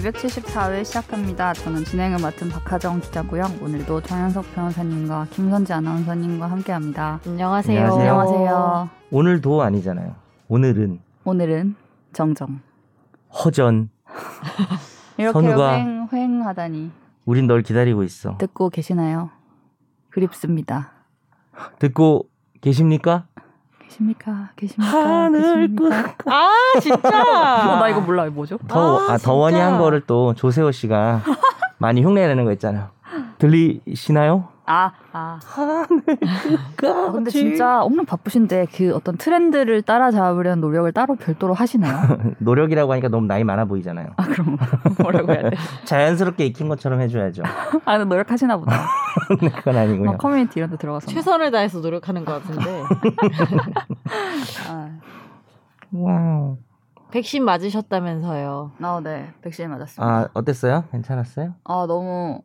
274회 시작합니다. 저는 진행을 맡은 박하정 기자고요. 오늘도 정현석 변호사님과 김선지 아나운서님과 함께합니다. 안녕하세요. 안녕하세요. 안녕하세요. 오늘도 아니잖아요. 오늘은 오늘은 정정. 허전. 이렇게 선우가- 횡, 횡하다니 우린 널 기다리고 있어. 듣고 계시나요? 그립습니다. 듣고 계십니까? 계십니까? 계십니까? 하늘 계십니까? 아 진짜. 어, 나 이거 몰라. 이거 뭐죠? 더, 아, 아, 더원이. 한 거를 또 조세호 씨가 많이 흉내내는 거 있잖아요. 들리시나요? 아, 아. 아, 근데 진짜 엄청 바쁘신데 그 어떤 트렌드를 따라잡으려는 노력을 따로 별도로 하시나요? 노력이라고 하니까 너무 나이 많아 보이잖아요. 아, 그럼 뭐라고 해야 돼? 자연스럽게 익힌 것처럼 해줘야죠. 아, 근데 노력하시나 보다. 근데 그건 아니고요. 막 커뮤니티 이런 데 들어가서. 막. 최선을 다해서 노력하는 것 같은데 아, wow. 백신 맞으셨다면서요. 아, 네. 백신 맞았습니다. 아, 어땠어요? 괜찮았어요? 아, 너무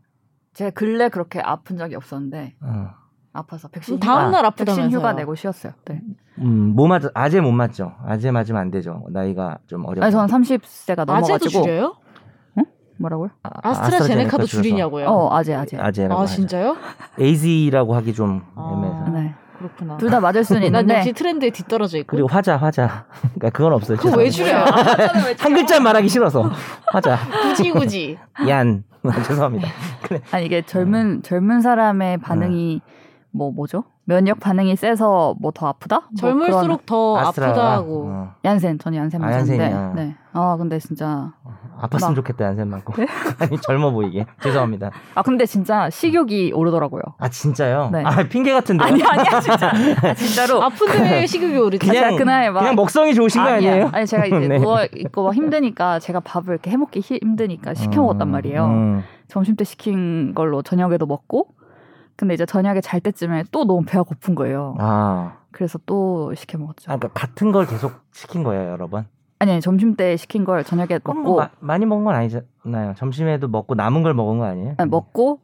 제가 근래 그렇게 아픈 적이 없었는데 어. 아파서 백신 다음 날 아프다면서요. 백신 휴가 내고 쉬었어요. 네. 음, 뭐 맞, 아재 못 맞죠? 아재 맞으면 안 되죠. 나이가 좀 어려. 아니 저는 30세가 아재도 넘어가지고 줄여요? 뭐라고요? 아스트라제네카도 줄여서. 줄이냐고요? 어, 아재 아재. 아재라고 아 하죠. 진짜요? AZ라고 하기 좀 아. 애매해서. 네. 그렇구나. 둘 다 맞을 수는 난 있는데 역시 트렌드에 뒤떨어져 있고. 그리고 화자, 화자. 그러니까 그건 없어요. 그거 왜. 줄여요? 한 글자 말하기 싫어서. 화자. 굳이 굳이. 얀. 죄송합니다. 아니 이게 젊은 젊은 사람의 네. 반응이 뭐 뭐죠? 면역 반응이 세서 뭐 더 아프다? 뭐 젊을수록 더 아프다고. 어, 얀센 저는 얀센 아, 맞았는데 얀센이요? 네. 아 근데 진짜 아팠으면 나- 좋겠다, 얀센 맞고. 네? 아니, 젊어 보이게. 죄송합니다. 아 근데 진짜 식욕이 오르더라고요. 아, 진짜요? 네. 아, 핑계 같은데. 아니 아니야 진짜 아, 진짜로 아픈데 왜 식욕이 오르지? 아, 그냥, 제가 그날 막 그냥 먹성이 좋으신 거 아니야. 아니에요? 아니 제가 이제 네. 누워 있고 막 힘드니까 제가 밥을 이렇게 해 먹기 힘드니까 시켜 먹었단 음, 말이에요. 음. 점심 때 시킨 걸로 저녁에도 먹고 근데 이제 저녁에 잘 때쯤에 또 너무 배가 고픈 거예요. 아. 그래서 또 시켜 먹었죠. 아, 그러니까 같은 걸 계속 시킨 거예요, 여러 번? 아니, 아니 점심 때 시킨 걸 저녁에 먹고 뭐 마- 많이 먹은 건 아니잖아요. 점심에도 먹고 남은 걸 먹은 거 아니에요? 아니, 먹고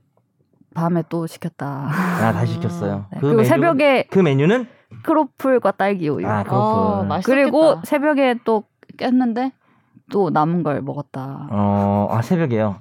밤에 또 시켰다. 아, 다시 시켰어요. 네, 그 그리고 메뉴- 새벽에 그 메뉴는 크로플과 딸기 우유. 아, 아, 그렇군. 맛있었겠다. 그리고 새벽에 또 깼는데 또 남은 걸 먹었다. 어, 아, 새벽에요.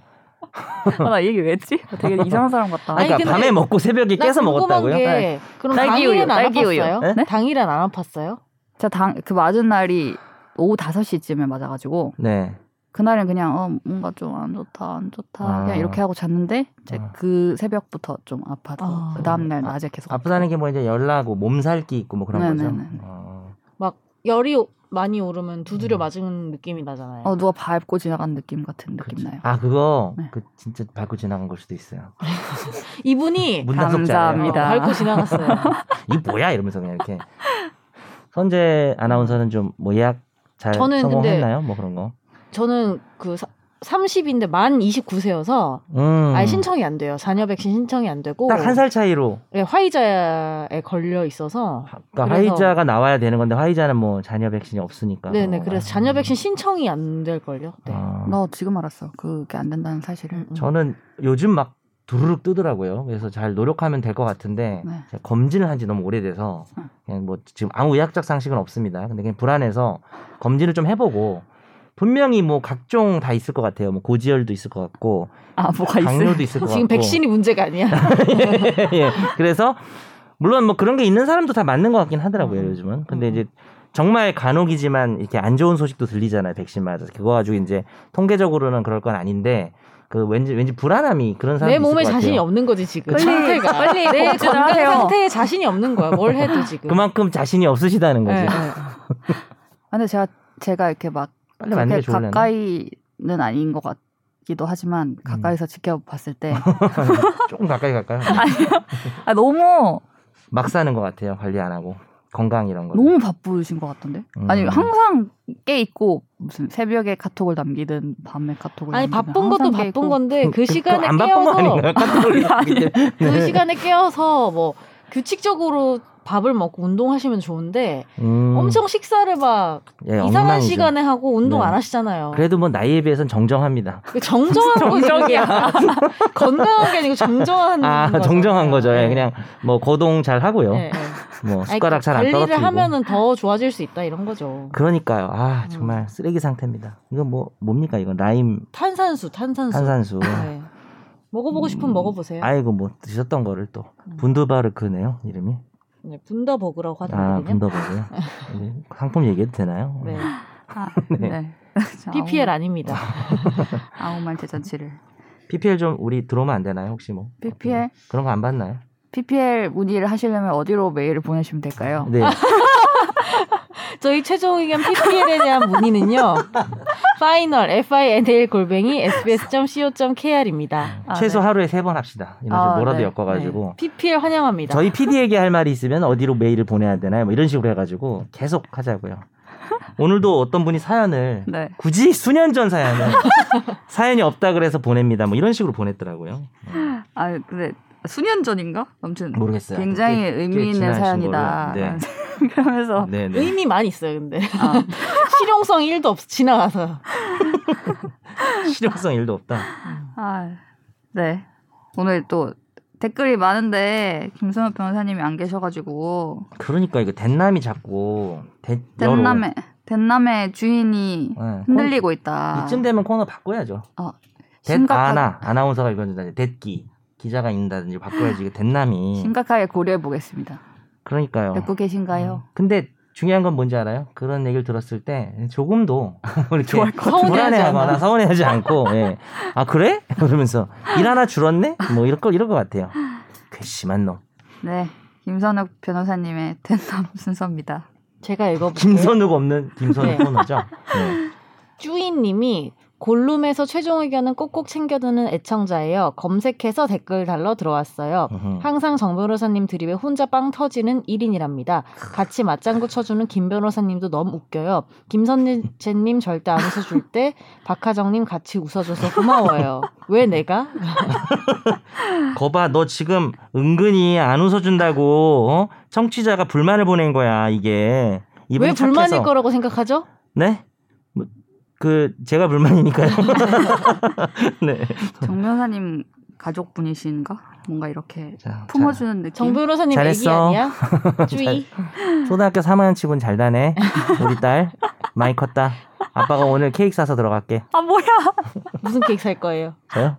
아, 나이 얘기 왜 했지? 되게 이상한 사람 같다. 아, 그러니까 밤에 먹고 새벽에 나 깨서 먹었다고요? 게 네. 그럼 딸기 당일은 우유, 안 딸기 우유. 아팠어요? 네? 당일은 안 아팠어요? 제가 당, 그 맞은 날이 오후 5시쯤에 맞아가지고 네. 그날은 그냥 어, 뭔가 좀 안 좋다 안 좋다 아. 그냥 이렇게 하고 잤는데 이제 아. 그 새벽부터 좀 아파서 아. 그 다음날 낮에 계속 아프다는 게 뭐 이제 열나고 몸살기 있고 뭐 그런 거죠. 네네네. 어. 막 열이 오- 많이 오르면 두드려 음. 맞은 느낌이 나잖아요. 어 누가 밟고 지나간 느낌 같은 느낌 그쵸. 나요. 아, 그거 네. 그 진짜 밟고 지나간 걸 수도 있어요. 이분이 문단속자예요. 어, 감사합니다. 밟고 지나갔어요. 이 뭐야 이러면서 그냥 이렇게. 선재 아나운서는 좀 뭐 예약 잘 저는 성공했나요? 뭐 그런 거. 저는 그 사, 30인데 만 29세여서 음. 아예 신청이 안 돼요. 자녀 백신 신청이 안 되고 딱 한 살 차이로. 네, 화이자에 걸려 있어서 그러니까 화이자가 나와야 되는 건데 화이자는 뭐 자녀 백신이 없으니까. 네네 어. 그래서 자녀 백신 신청이 안 될 걸요. 네. 아. 너 지금 알았어. 그게 안 된다는 사실을. 음, 음. 저는 요즘 막 두루룩 뜨더라고요. 그래서 잘 노력하면 될 것 같은데 네. 검진을 한 지 너무 오래돼서 음. 그냥 뭐 지금 아무 의학적 상식은 없습니다. 근데 그냥 불안해서 검진을 좀 해보고 분명히 뭐 각종 다 있을 것 같아요. 뭐 고지혈도 있을 것 같고 아 뭐가? 당뇨도 있을 것 같고 지금 백신이 문제가 아니야. 예. 그래서 물론 뭐 그런 게 있는 사람도 다 맞는 것 같긴 하더라고요. 음. 요즘은. 근데 음. 이제 정말 간혹이지만 이렇게 안 좋은 소식도 들리잖아요. 백신 맞아서 그거 가지고 이제 통계적으로는 그럴 건 아닌데 그 왠지 왠지 불안함이 그런 사람이 내 있을 몸에. 자신이 없는 거지 지금. 빨리, 상태가. 빨리 내 건강 하세요. 상태에 자신이 없는 거야. 뭘 해도 지금. 그만큼 자신이 없으시다는 거지. 네, 네. 아, 근데 제가 제가 이렇게 막 빨리 좋을래나? 가까이는 아닌 것 같기도 하지만 음. 가까이서 지켜봤을 때 조금 가까이 갈까요? 아, 너무 막 사는 것 같아요. 관리 안 하고 건강 이런 거. 너무 바쁘신 것 같던데. 음. 아니 항상 깨 있고 무슨 새벽에 카톡을 남기든 밤에 카톡을 아니 남기든 바쁜 것도 바쁜 있고. 건데 그 시간에 안 바쁜 거 깨어서 아닌가요? 카톡을 아니, 그 시간에 깨어서 뭐 규칙적으로 밥을 먹고 운동하시면 좋은데 음. 엄청 식사를 막 예, 이상한 엉망이죠. 시간에 하고 운동 네. 안 하시잖아요. 그래도 뭐 나이에 비해서는 정정합니다. 그 정정한 거지. 정정이야. 건강한 게 아니고 정정한 아 거죠. 정정한 거죠. 예, 네. 그냥 뭐 거동 잘 하고요. 네, 네. 뭐 숟가락 잘안 관리를 떨어뜨리고. 하면은 더 좋아질 수 있다 이런 거죠. 그러니까요. 아 음. 정말 쓰레기 상태입니다. 이건 뭐 뭡니까 이건 라임 탄산수, 탄산수. 탄산수. 네. 먹어보고 싶으면 음, 먹어보세요. 아이고 뭐 드셨던 거를 또 음. 분드바르크네요 이름이. 네, 분더버그라고 아 하더라고요. 분더버그. 이게 상품 얘기해도 되나요? 네. 아, 네. 네. 자, PPL 아닙니다. 아무 말 대잔치를. PPL 좀 우리 들어오면 안 되나요 혹시 뭐? PPL 그런 거 안 받나요? PPL 문의를 하시려면 어디로 메일을 보내시면 될까요? 네. 저희 최종 의견 PPL에 대한 문의는요. 파이널 final 골뱅이 sbs.co.kr입니다. 아, 최소 네. 하루에 세 번 합시다. 이런 식으로 아, 뭐라도 네. 엮어가지고 PPL 환영합니다. 저희 PD에게 할 말이 있으면 어디로 메일을 보내야 되나요? 뭐 이런 식으로 해가지고 계속 하자고요. 오늘도 어떤 분이 사연을 네. 굳이 수년 전 사연을 사연이 없다 그래서 보냅니다. 뭐 이런 식으로 보냈더라고요. 아 근데 수년 전인가? 아무튼 모르겠어요. 굉장히 꽤- 의미 꽤 있는 사연이다. 네. 그러면서 네, 네. 의미 많이 있어요, 근데. 아, 실용성 1도 없어, 지나가서. 실용성 일도 없다. 아, 네. 오늘 또 댓글이 많은데 김선호 변호사님이 안 계셔가지고 그러니까 이거 den남이 자꾸 대, den남의 den남의 주인이 네. 흔들리고 있다. 이쯤 되면 코너 바꿔야죠. 어, 대, 심각하- 아나 아나운서가 읽어준다든지 댓기 기자가 읽는다든지 바꿔야지 den남이 심각하게 고려해 보겠습니다. 그러니까요. 듣고 계신가요? 근데 중요한 건 뭔지 알아요? 그런 얘기를 들었을 때 조금도 이렇게 않아. 서운해하지 않고 예. 아 그래? 그러면서 일 하나 줄었네? 뭐 이럴 거 이럴 것 같아요. 괘씸한 놈. 네, 김선욱 변호사님의 den남 순서입니다. 제가 읽어볼게요. 김선욱 없는 김선욱 네. 코너죠. 네. 쭈이님이 골룸에서 최종 의견은 꼭꼭 챙겨드는 애청자예요. 검색해서 댓글 달러 들어왔어요. 음흠. 항상 정 변호사님 드립에 혼자 빵 터지는 1인이랍니다. 같이 맞장구 쳐주는 김 변호사님도 너무 웃겨요. 김선재님 절대 안 웃어줄 때 박하정님 같이 웃어줘서 고마워요. 왜 내가? 거봐 너 지금 은근히 안 웃어준다고 어? 청취자가 불만을 보낸 거야 이게 왜 불만일 착해서. 거라고 생각하죠? 네? 뭐, 그 제가 불만이니까요. 네. 정 변호사님 가족분이신가? 뭔가 이렇게 자, 품어주는 느낌. 정 변호사님 애기 잘했어. 아니야? 자, 초등학교 3학년 치곤 잘 다네. 우리 딸 많이 컸다. 아빠가 오늘 케이크 사서 들어갈게. 아 뭐야? 무슨 케이크 살 거예요? 저요?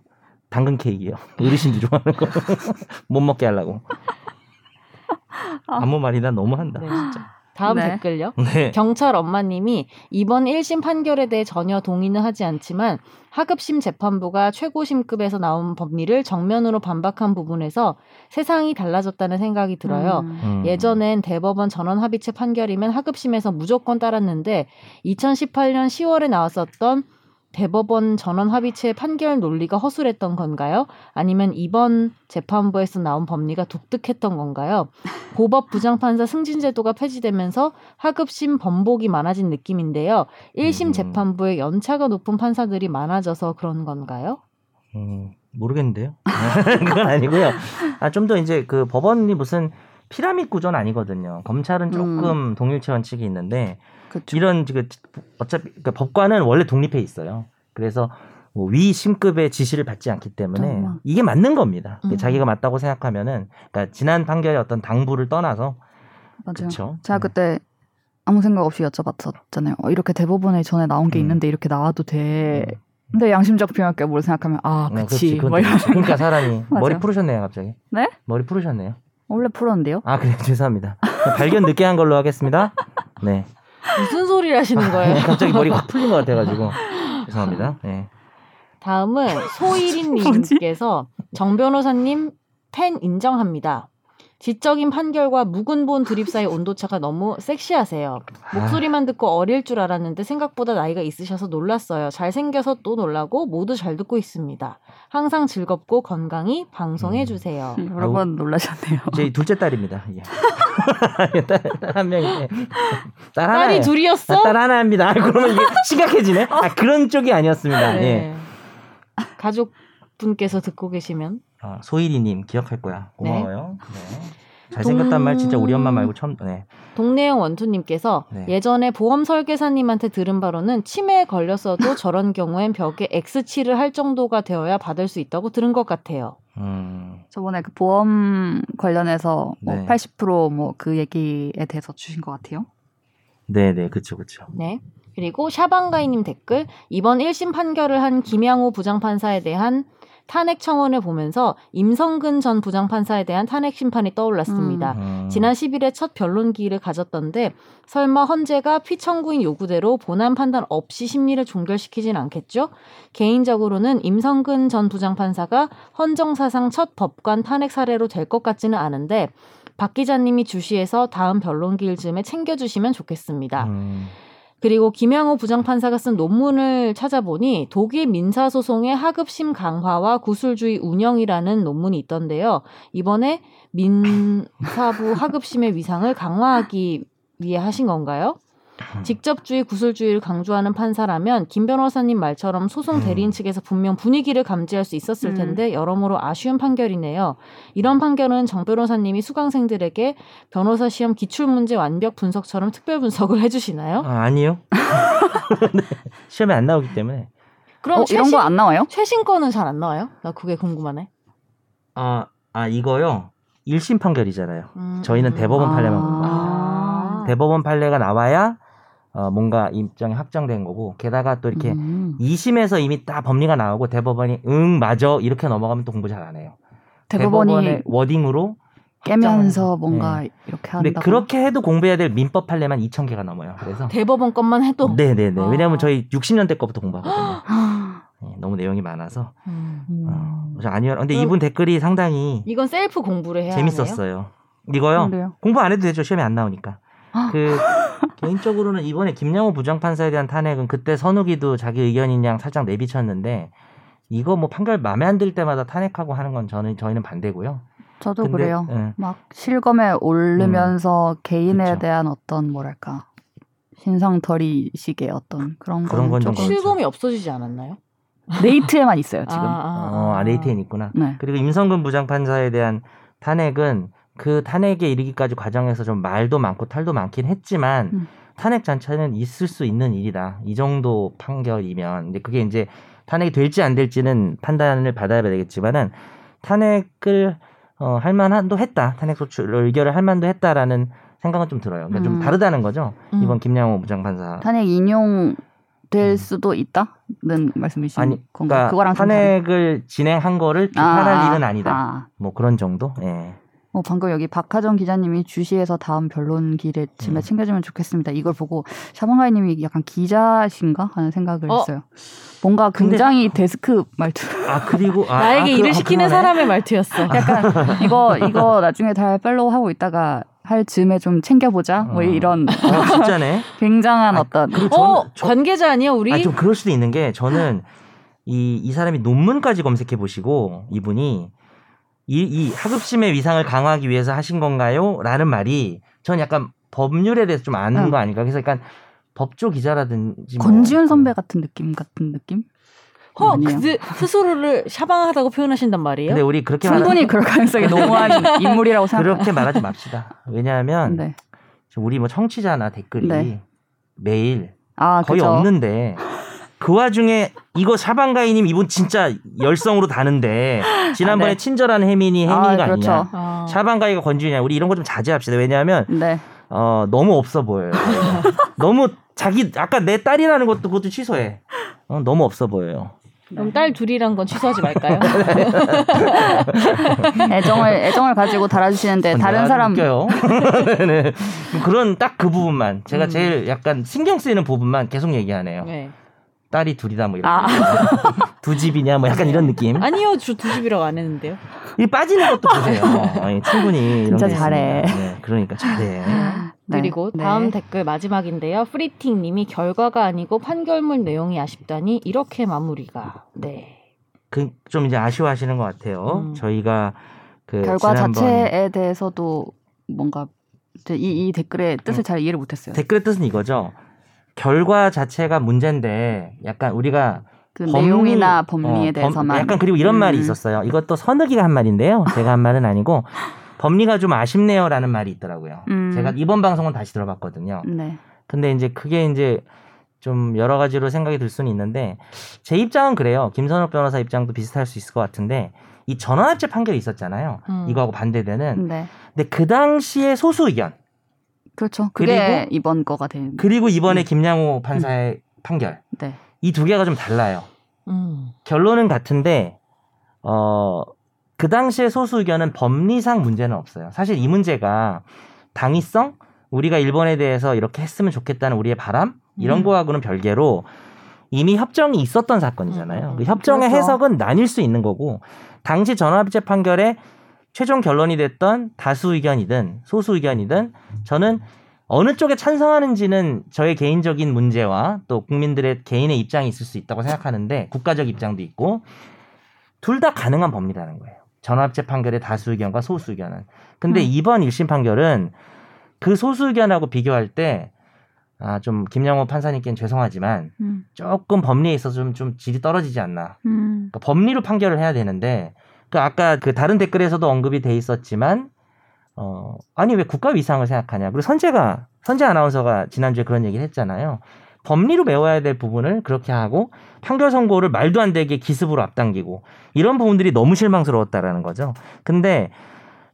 당근 케이크요. 어르신들 좋아하는 거. 못 먹게 하려고. 아무 말이나 너무 한다. 네, 진짜. 다음 네. 댓글요. 네. 경찰 엄마님이 이번 1심 판결에 대해 전혀 동의는 하지 않지만 하급심 재판부가 최고심급에서 나온 법리를 정면으로 반박한 부분에서 세상이 달라졌다는 생각이 들어요. 음. 음. 예전엔 대법원 전원 합의체 판결이면 하급심에서 무조건 따랐는데 2018년 10월에 나왔었던 대법원 전원 합의체 판결 논리가 허술했던 건가요? 아니면 이번 재판부에서 나온 법리가 독특했던 건가요? 고법 부장판사 승진 제도가 폐지되면서 하급심 번복이 많아진 느낌인데요. 1심 음. 재판부에 연차가 높은 판사들이 많아져서 그런 건가요? 음, 모르겠는데요. 그건 아니고요. 아, 좀 더 이제 그 법원이 무슨 피라밋 구조는 아니거든요. 검찰은 조금 동일체 원칙이 있는데 그쵸. 이런 그 어차피 그러니까 법관은 원래 독립해 있어요. 그래서 뭐 위 심급의 지시를 받지 않기 때문에 정말. 이게 맞는 겁니다. 음. 자기가 맞다고 생각하면은 그러니까 지난 판결의 어떤 당부를 떠나서 맞아요. 그렇죠. 제가 그때 아무 생각 없이 여쭤봤었잖아요. 어, 이렇게 대법원에 전에 나온 게 음. 있는데 이렇게 나와도 돼. 근데 양심적 비용할게 뭘 생각하면 아 네, 그치 뭐또 이런. 그러니까 사람이. 머리 푸르셨네요 갑자기. 네? 머리 푸르셨네요. 원래 풀었는데요. 아 그래 죄송합니다. 발견 늦게 한 걸로 하겠습니다. 네. 무슨 소리를 하시는 거예요? 갑자기 머리가 확 풀린 것 같아가지고 죄송합니다. 네. 다음은 소일인님께서 정 변호사님 팬 인정합니다. 지적인 판결과 묵은 본 드립 사이 온도차가 너무 섹시하세요. 목소리만 듣고 어릴 줄 알았는데 생각보다 나이가 있으셔서 놀랐어요. 잘생겨서 또 놀라고 모두 잘 듣고 있습니다. 항상 즐겁고 건강히 방송해 음. 주세요. 여러 번 놀라셨네요. 제 둘째 딸입니다. 이게. 딸한 명이 딸 하나. 딸이 둘이었어? 딸 하나입니다. 아, 그러면 이게 심각해지네. 아 그런 쪽이 아니었습니다. 예. 네. 가족 분께서 듣고 계시면 아, 소일이님 기억할 거야. 고마워요. 네. 잘생겼단 동- 말 진짜 우리 엄마 말고 처음. 네. 동네형 원투님께서 네. 예전에 보험 설계사님한테 들은 바로는 치매에 걸렸어도 저런 경우엔 벽에 X칠을 할 정도가 되어야 받을 수 있다고 들은 것 같아요. 음. 저번에 그 보험 관련해서 뭐 네. 80%뭐 그 얘기에 대해서 주신 것 같아요. 네네 그쵸 그쵸. 네. 그리고 샤방가이님 댓글 이번 1심 판결을 한 김양호 부장판사에 대한 탄핵 청원을 보면서 임성근 전 부장판사에 대한 탄핵 심판이 떠올랐습니다. 음. 지난 10일에 첫 변론 기일을 가졌던데 설마 헌재가 피청구인 요구대로 본안 판단 없이 심리를 종결시키진 않겠죠? 개인적으로는 임성근 전 부장판사가 헌정사상 첫 법관 탄핵 사례로 될 것 같지는 않은데 박 기자님이 주시해서 다음 변론기일쯤에 챙겨주시면 좋겠습니다. 음. 그리고 김양호 부장판사가 쓴 논문을 찾아보니 독일 민사소송의 하급심 강화와 구술주의 운영이라는 논문이 있던데요. 이번에 민사부 하급심의 위상을 강화하기 위해 하신 건가요? 직접주의, 구술주의를 강조하는 판사라면 김 변호사님 말처럼 소송 대리인 측에서 분명 분위기를 감지할 수 있었을 음. 텐데 여러모로 아쉬운 판결이네요. 이런 판결은 정 변호사님이 수강생들에게 변호사 시험 기출 문제 완벽 분석처럼 특별 분석을 해주시나요? 아, 아니요. 네. 시험에 안 나오기 때문에. 그럼 어, 이런 최신, 거안 나와요? 최신 거는 잘 안 나와요? 나 그게 궁금하네. 아, 아 이거요. 1심 판결이잖아요. 음. 저희는 대법원 아. 판례만. 아. 대법원 판례가 나와야 어, 뭔가 입장이 확정된 거고 게다가 또 이렇게 음. 2심에서 이미 딱 법리가 나오고 대법원이 응 맞아 이렇게 넘어가면 또 공부 잘 안 해요. 대법원이 대법원의 워딩으로 깨면서 뭔가 네. 이렇게 근데 한다. 그렇게 해도 공부해야 될 민법 판례만 2천 개가 넘어요. 그래서 대법원 것만 해도. 네네네. 아. 왜냐하면 저희 60년대 거부터 공부하거든요. 네, 너무 내용이 많아서. 음. 어, 그래서 아니요. 근데 그럼- 이분 댓글이 상당히 이건 셀프 공부를 해야 하네요. 재밌었어요. 이거요. 그래요. 공부 안 해도 되죠. 시험에 안 나오니까. 아. 그 개인적으로는 이번에 김양호 부장판사에 대한 탄핵은 그때 선욱이도 자기 의견인 양 살짝 내비쳤는데 이거 뭐 판결 마음에 안 들 때마다 탄핵하고 하는 건 저는 저희는 반대고요. 저도 근데, 그래요. 예. 막 실검에 오르면서 개인에 그쵸. 대한 어떤 뭐랄까 신상털이식의 어떤 그런 그런 거는 건좀 조금 그렇죠. 실검이 없어지지 않았나요? 네이트에만 있어요 지금. 어, 아, 레이트엔 있구나. 네. 그리고 임성근 부장판사에 대한 탄핵은 그 탄핵에 이르기까지 과정에서 좀 말도 많고 탈도 많긴 했지만 음. 탄핵 자체는 있을 수 있는 일이다. 이 정도 판결이면 근데 그게 이제 탄핵이 될지 안 될지는 판단을 받아야 되겠지만은 탄핵을 어, 할 만한도 했다. 탄핵 소추 의결을 할 만도 했다라는 생각은 좀 들어요. 그러니까 좀 음. 다르다는 거죠. 음. 이번 김양호 부장판사. 탄핵 인용될 음. 수도 있다는 말씀이신 아니, 건가? 그러니까 그거랑 좀 탄핵을 진행한 거를 비판할 일은 아니다. 아. 뭐 그런 정도. 예. 어, 방금 여기 박하정 기자님이 주시해서 다음 변론기를쯤에 음. 챙겨주면 좋겠습니다. 이걸 보고 샤방가이님이 약간 기자신가 하는 생각을 어. 했어요. 뭔가 근데- 굉장히 데스크 말투. 아 그리고 아, 나에게 아, 그- 일을 아, 시키는 그러네. 사람의 말투였어. 약간 이거 이거 나중에 잘 팔로우 하고 있다가 할 즈음에 좀 챙겨보자. 뭐 어. 이런 어, 진짜네. 굉장한 아, 어떤 그리고 어, 저, 관계자 아니야 우리? 아, 좀 그럴 수도 있는 게 저는 이, 이 사람이 논문까지 검색해 보시고 이분이 이, 이 하급심의 위상을 강화하기 위해서 하신 건가요? 라는 말이 전 약간 법률에 대해서 좀 아는 응. 거 아닌가. 그래서 약간 법조 기자라든지 뭐 권지윤 선배 같은 느낌 같은 느낌? 어, 아니에요. 그 스스로를 샤방하다고 표현하신단 말이에요? 근데 우리 그렇게 말, 충분히 그럴 가능성이 너무한 인물이라고 생각해요. 그렇게 말하지 맙시다. 왜냐하면 네. 지금 우리 뭐 청취자나 댓글이 네. 매일 아, 거의 그죠. 없는데 그 와중에 이거 샤방가이님 이분 진짜 열성으로 다는데 지난번에 아, 네. 친절한 혜민이 혜민이가 아, 아, 그렇죠. 니냐 아. 샤방가이가 권준이냐 우리 이런 거 좀 자제합시다 왜냐하면 네. 어 너무 없어 보여요 너무 자기 아까 내 딸이라는 것도 그것도 취소해 어, 너무 없어 보여요 그럼 딸 둘이란 건 취소하지 말까요? 애정을 애정을 가지고 달아주시는데 다른 사람 웃겨요 네. 그런 딱 그 부분만 제가 음. 제일 약간 신경 쓰이는 부분만 계속 얘기하네요 네. 딸이 둘이다 뭐 이런 아. 두 집이냐 뭐 약간 이런 느낌 아니요, 주, 두 집이라고 안 했는데요. 이 빠지는 것도 보세요. 아니, 충분히 이런 진짜 게 잘해. 네, 그러니까 잘해. 네. 그리고 네. 다음 댓글 마지막인데요. 프리팅님이 결과가 아니고 판결문 내용이 아쉽다니 이렇게 마무리가. 네. 그 좀 이제 아쉬워하시는 것 같아요. 음. 저희가 그 결과 지난번 자체에 대해서도 뭔가 이, 이 댓글의 뜻을 잘 이해를 못했어요. 댓글의 뜻은 이거죠. 결과 자체가 문제인데 약간 우리가 그 법리- 내용이나 법리에 어, 범- 대해서만 약간 그리고 이런 음. 말이 있었어요. 이것도 선욱이가 한 말인데요. 제가 한 말은 아니고 법리가 좀 아쉽네요라는 말이 있더라고요. 음. 제가 이번 방송은 다시 들어봤거든요. 네. 근데 이제 그게 이제 좀 여러 가지로 생각이 들 수는 있는데 제 입장은 그래요. 김선욱 변호사 입장도 비슷할 수 있을 것 같은데 이 전원합체 판결이 있었잖아요. 음. 이거하고 반대되는. 네. 근데 그 당시에 소수 의견 그렇죠. 그게 그리고- 이번 거가 된. 그리고 이번에 음. 김양호 판사의 판결 네. 이 두 개가 좀 달라요. 음. 결론은 같은데 어. 그 당시에 소수 의견은 법리상 문제는 없어요. 사실 이 문제가 당위성, 우리가 일본에 대해서 이렇게 했으면 좋겠다는 우리의 바람 이런 음. 거하고는 별개로 이미 협정이 있었던 사건이잖아요. 음, 그 협정의 그렇죠. 해석은 나뉠 수 있는 거고 당시 전화합체 판결의 최종 결론이 됐던 다수 의견이든 소수 의견이든 저는 어느 쪽에 찬성하는지는 저의 개인적인 문제와 또 국민들의 개인의 입장이 있을 수 있다고 생각하는데 국가적 입장도 있고 둘 다 가능한 법리라는 거예요. 전합체 판결의 다수 의견과 소수 의견은. 근데 음. 이번 1심 판결은 그 소수 의견하고 비교할 때 아, 좀 김영호 판사님께는 죄송하지만 음. 조금 법리에 있어서 좀, 좀 질이 떨어지지 않나. 음. 그러니까 법리로 판결을 해야 되는데 그 아까 그 다른 댓글에서도 언급이 돼 있었지만 어 아니 왜 국가 위상을 생각하냐 그리고 선재가 선재 아나운서가 지난주에 그런 얘기를 했잖아요 법리로 메워야 될 부분을 그렇게 하고 판결 선고를 말도 안 되게 기습으로 앞당기고 이런 부분들이 너무 실망스러웠다라는 거죠 근데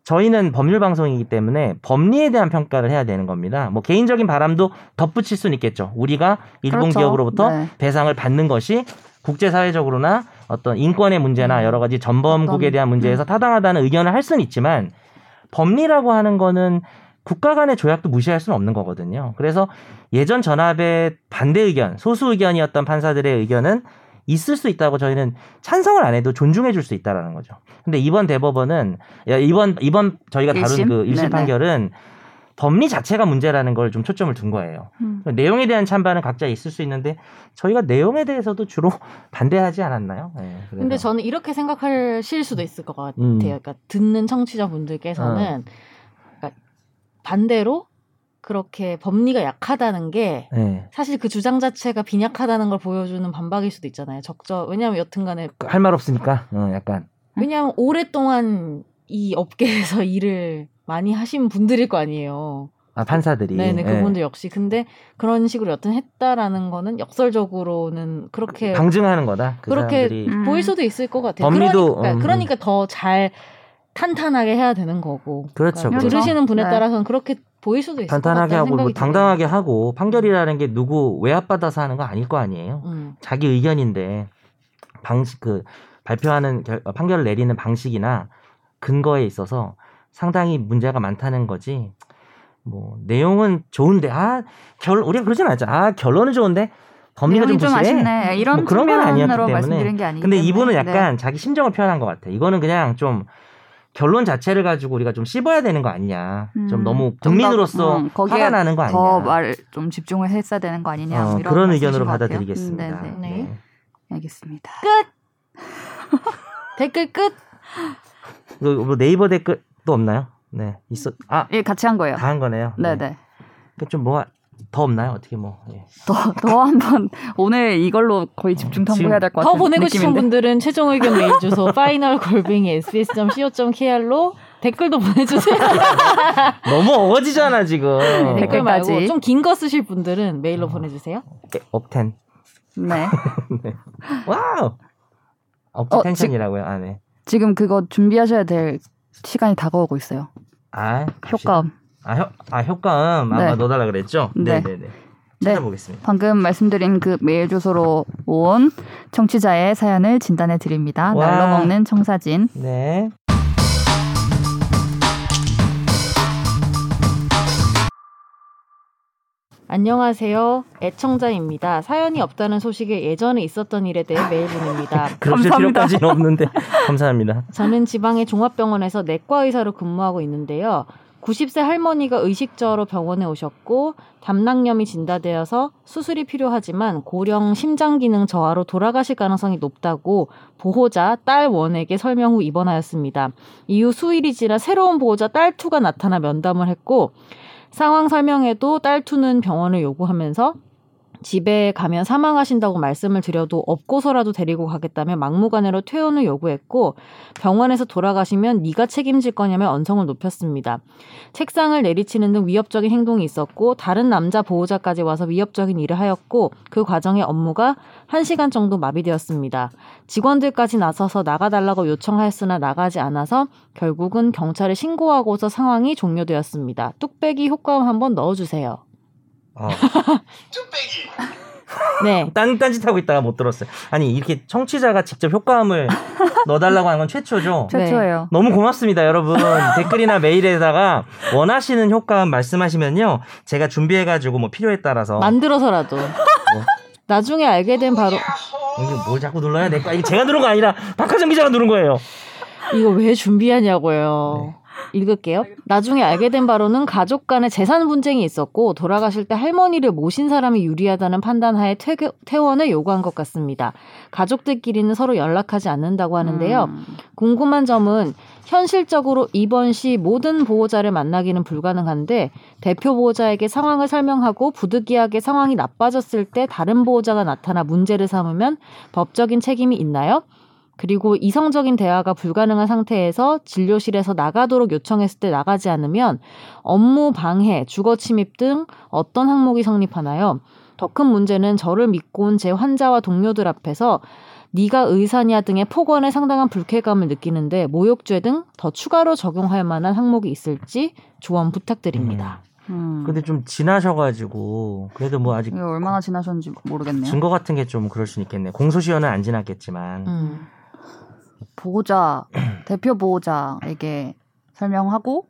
저희는 법률 방송이기 때문에 법리에 대한 평가를 해야 되는 겁니다. 뭐 개인적인 바람도 덧붙일 수는 있겠죠. 우리가 일본 그렇죠. 기업으로부터 네. 배상을 받는 것이 국제사회적으로나 어떤 인권의 문제나 음. 여러 가지 전범국에 대한 문제에서 타당하다는 의견을 할 수는 있지만 법리라고 하는 거는 국가 간의 조약도 무시할 수는 없는 거거든요. 그래서 예전 전압의 반대 의견, 소수 의견이었던 판사들의 의견은 있을 수 있다고 저희는 찬성을 안 해도 존중해 줄 수 있다라는 거죠. 근데 이번 대법원은 야, 이번 이번 저희가 다룬 일심? 그 1심 네네. 판결은 법리 자체가 문제라는 걸 좀 초점을 둔 거예요. 음. 내용에 대한 찬반은 각자 있을 수 있는데 저희가 내용에 대해서도 주로 반대하지 않았나요? 네, 그래서. 근데 저는 이렇게 생각하실 수도 있을 것 같아요. 음. 그러니까 듣는 청취자분들께서는 그러니까 반대로 그렇게 법리가 약하다는 게 네. 사실 그 주장 자체가 빈약하다는 걸 보여주는 반박일 수도 있잖아요. 적절. 왜냐하면 여튼간에 할 말 없으니까 어, 약간 왜냐하면 오랫동안 이 업계에서 일을 많이 하신 분들일 거 아니에요. 아, 판사들이 네네 예. 그분들 역시 근데 그런 식으로 여튼 했다라는 거는 역설적으로는 그렇게 방증하는 거다. 그 그렇게 사람들이 음. 보일 수도 있을 것 같아요. 법리도, 그러니까, 음, 그러니까 더 잘 탄탄하게 해야 되는 거고. 그렇죠. 그러니까 그렇죠. 들으시는 분에 네. 따라서는 그렇게 보일 수도 있을 같다는 하고 뭐 당당하게 하고 판결이라는 게 누구 외압받아서 하는 거 아닐 거 아니에요. 들어요. 음. 자기 의견인데 방식 그 발표하는 결- 어, 판결을 내리는 방식이나 근거에 있어서 상당히 문제가 많다는 거지. 뭐 내용은 좋은데 아 결 우리가 그러진 않죠. 아 결론은 좋은데 법리가 좀 좀. 아쉽네. 이런 뭐 그런 건 아니었기 때문에. 게 아니기 근데. 이분은 네. 약간 자기 심정을 표현한 것 같아. 이거는 그냥 좀 결론 자체를 가지고 우리가 좀 씹어야 되는 거 아니냐. 좀 음, 너무 좀 더, 국민으로 음, 화가 나는 거 아니냐. 더 말 좀 집중을 했어야 되는 거 아니냐. 어, 그런 의견으로. 받아들이겠습니다. 음, 네, 네. 네. 알겠습니다. 댓글 끝. 뭐, 뭐 네이버 댓글 또 없나요? 네 있어. 아 예, 같이 한 거예요. 다 한 거네요. 네, 네. 좀 뭐가 더 없나요? 어떻게 뭐? 예. 더, 더 한번 오늘 이걸로 거의 집중 탐구해야 될 것 같은 더 보내고 싶은 느낌인데. 분들은 최종 의견 메일 주소 final 골뱅이 sbs.co.kr로 댓글도 보내주세요. 너무 어거지잖아 지금. 댓글 댓글까지. 말고 좀 긴 거 쓰실 분들은 메일로 어. 보내주세요. 네, 업텐. 네. wow. 업텐 어, tension이라고요. 아 네. 지금 그거 준비하셔야 될 시간이 다가오고 있어요. 아. 효과음. 아, 효, 아 효과음 아마 네. 넣어달라 그랬죠? 네. 네네네. 네. 찾아보겠습니다. 방금 말씀드린 그 메일 주소로 온 청취자의 사연을 진단해 드립니다. 와. 날로 먹는 청사진. 네. 안녕하세요. 애청자입니다. 사연이 없다는 소식에 예전에 있었던 일에 대해 메일 보냅니다. 그러실 감사합니다. 필요까지는 없는데 감사합니다. 저는 지방의 종합병원에서 내과 의사로 근무하고 있는데요. 90세 할머니가 의식저하로 병원에 오셨고 담낭염이 진단되어서 수술이 필요하지만 고령 심장 기능 저하로 돌아가실 가능성이 높다고 보호자 딸 원에게 설명 후 입원하였습니다. 이후 수일이 지나 새로운 보호자 딸 투가 나타나 면담을 했고 상황 설명에도 딸 투는 병원을 요구하면서 집에 가면 사망하신다고 말씀을 드려도 업고서라도 데리고 가겠다며 막무가내로 퇴원을 요구했고 병원에서 돌아가시면 네가 책임질 거냐며 언성을 높였습니다. 책상을 내리치는 등 위협적인 행동이 있었고 다른 남자 보호자까지 와서 위협적인 일을 하였고 그 과정에 업무가 1시간 정도 마비되었습니다. 직원들까지 나서서 나가달라고 요청하였으나 나가지 않아서 결국은 경찰에 신고하고서 상황이 종료되었습니다. 뚝배기 효과음 한번 넣어주세요. 어. 뚝배기. 네. 딴, 딴짓 하고 있다가 못 들었어요. 아니, 이렇게 청취자가 직접 효과음을 넣어달라고 하는 건 최초죠? 최초예요. 너무 고맙습니다, 여러분. 댓글이나 메일에다가 원하시는 효과음 말씀하시면요. 제가 준비해가지고 뭐 필요에 따라서. 만들어서라도. 나중에 알게 된 바로 이게 뭘 자꾸 눌러야 될까? 이게 제가 누른 거 아니라 박하정 기자가 누른 거예요. 이거 왜 준비하냐고요. 읽을게요. 나중에 알게 된 바로는 가족 간의 재산 분쟁이 있었고 돌아가실 때 할머니를 모신 사람이 유리하다는 판단하에 퇴, 퇴원을 요구한 것 같습니다. 가족들끼리는 서로 연락하지 않는다고 하는데요. 음. 궁금한 점은 현실적으로 입원 시 모든 보호자를 만나기는 불가능한데 대표 보호자에게 상황을 설명하고 부득이하게 상황이 나빠졌을 때 다른 보호자가 나타나 문제를 삼으면 법적인 책임이 있나요? 그리고 이성적인 대화가 불가능한 상태에서 진료실에서 나가도록 요청했을 때 나가지 않으면 업무 방해, 주거 침입 등 어떤 항목이 성립하나요? 더 큰 문제는 저를 믿고 온 제 환자와 동료들 앞에서 네가 의사냐 등의 폭언에 상당한 불쾌감을 느끼는데 모욕죄 등 더 추가로 적용할 만한 항목이 있을지 조언 부탁드립니다. 음. 근데 좀 지나셔가지고 그래도 뭐 아직 얼마나 지나셨는지 모르겠네요. 증거 같은 게 좀 그럴 수 있겠네. 공소시효는 안 지났겠지만 음. 보호자 대표 보호자에게 설명하고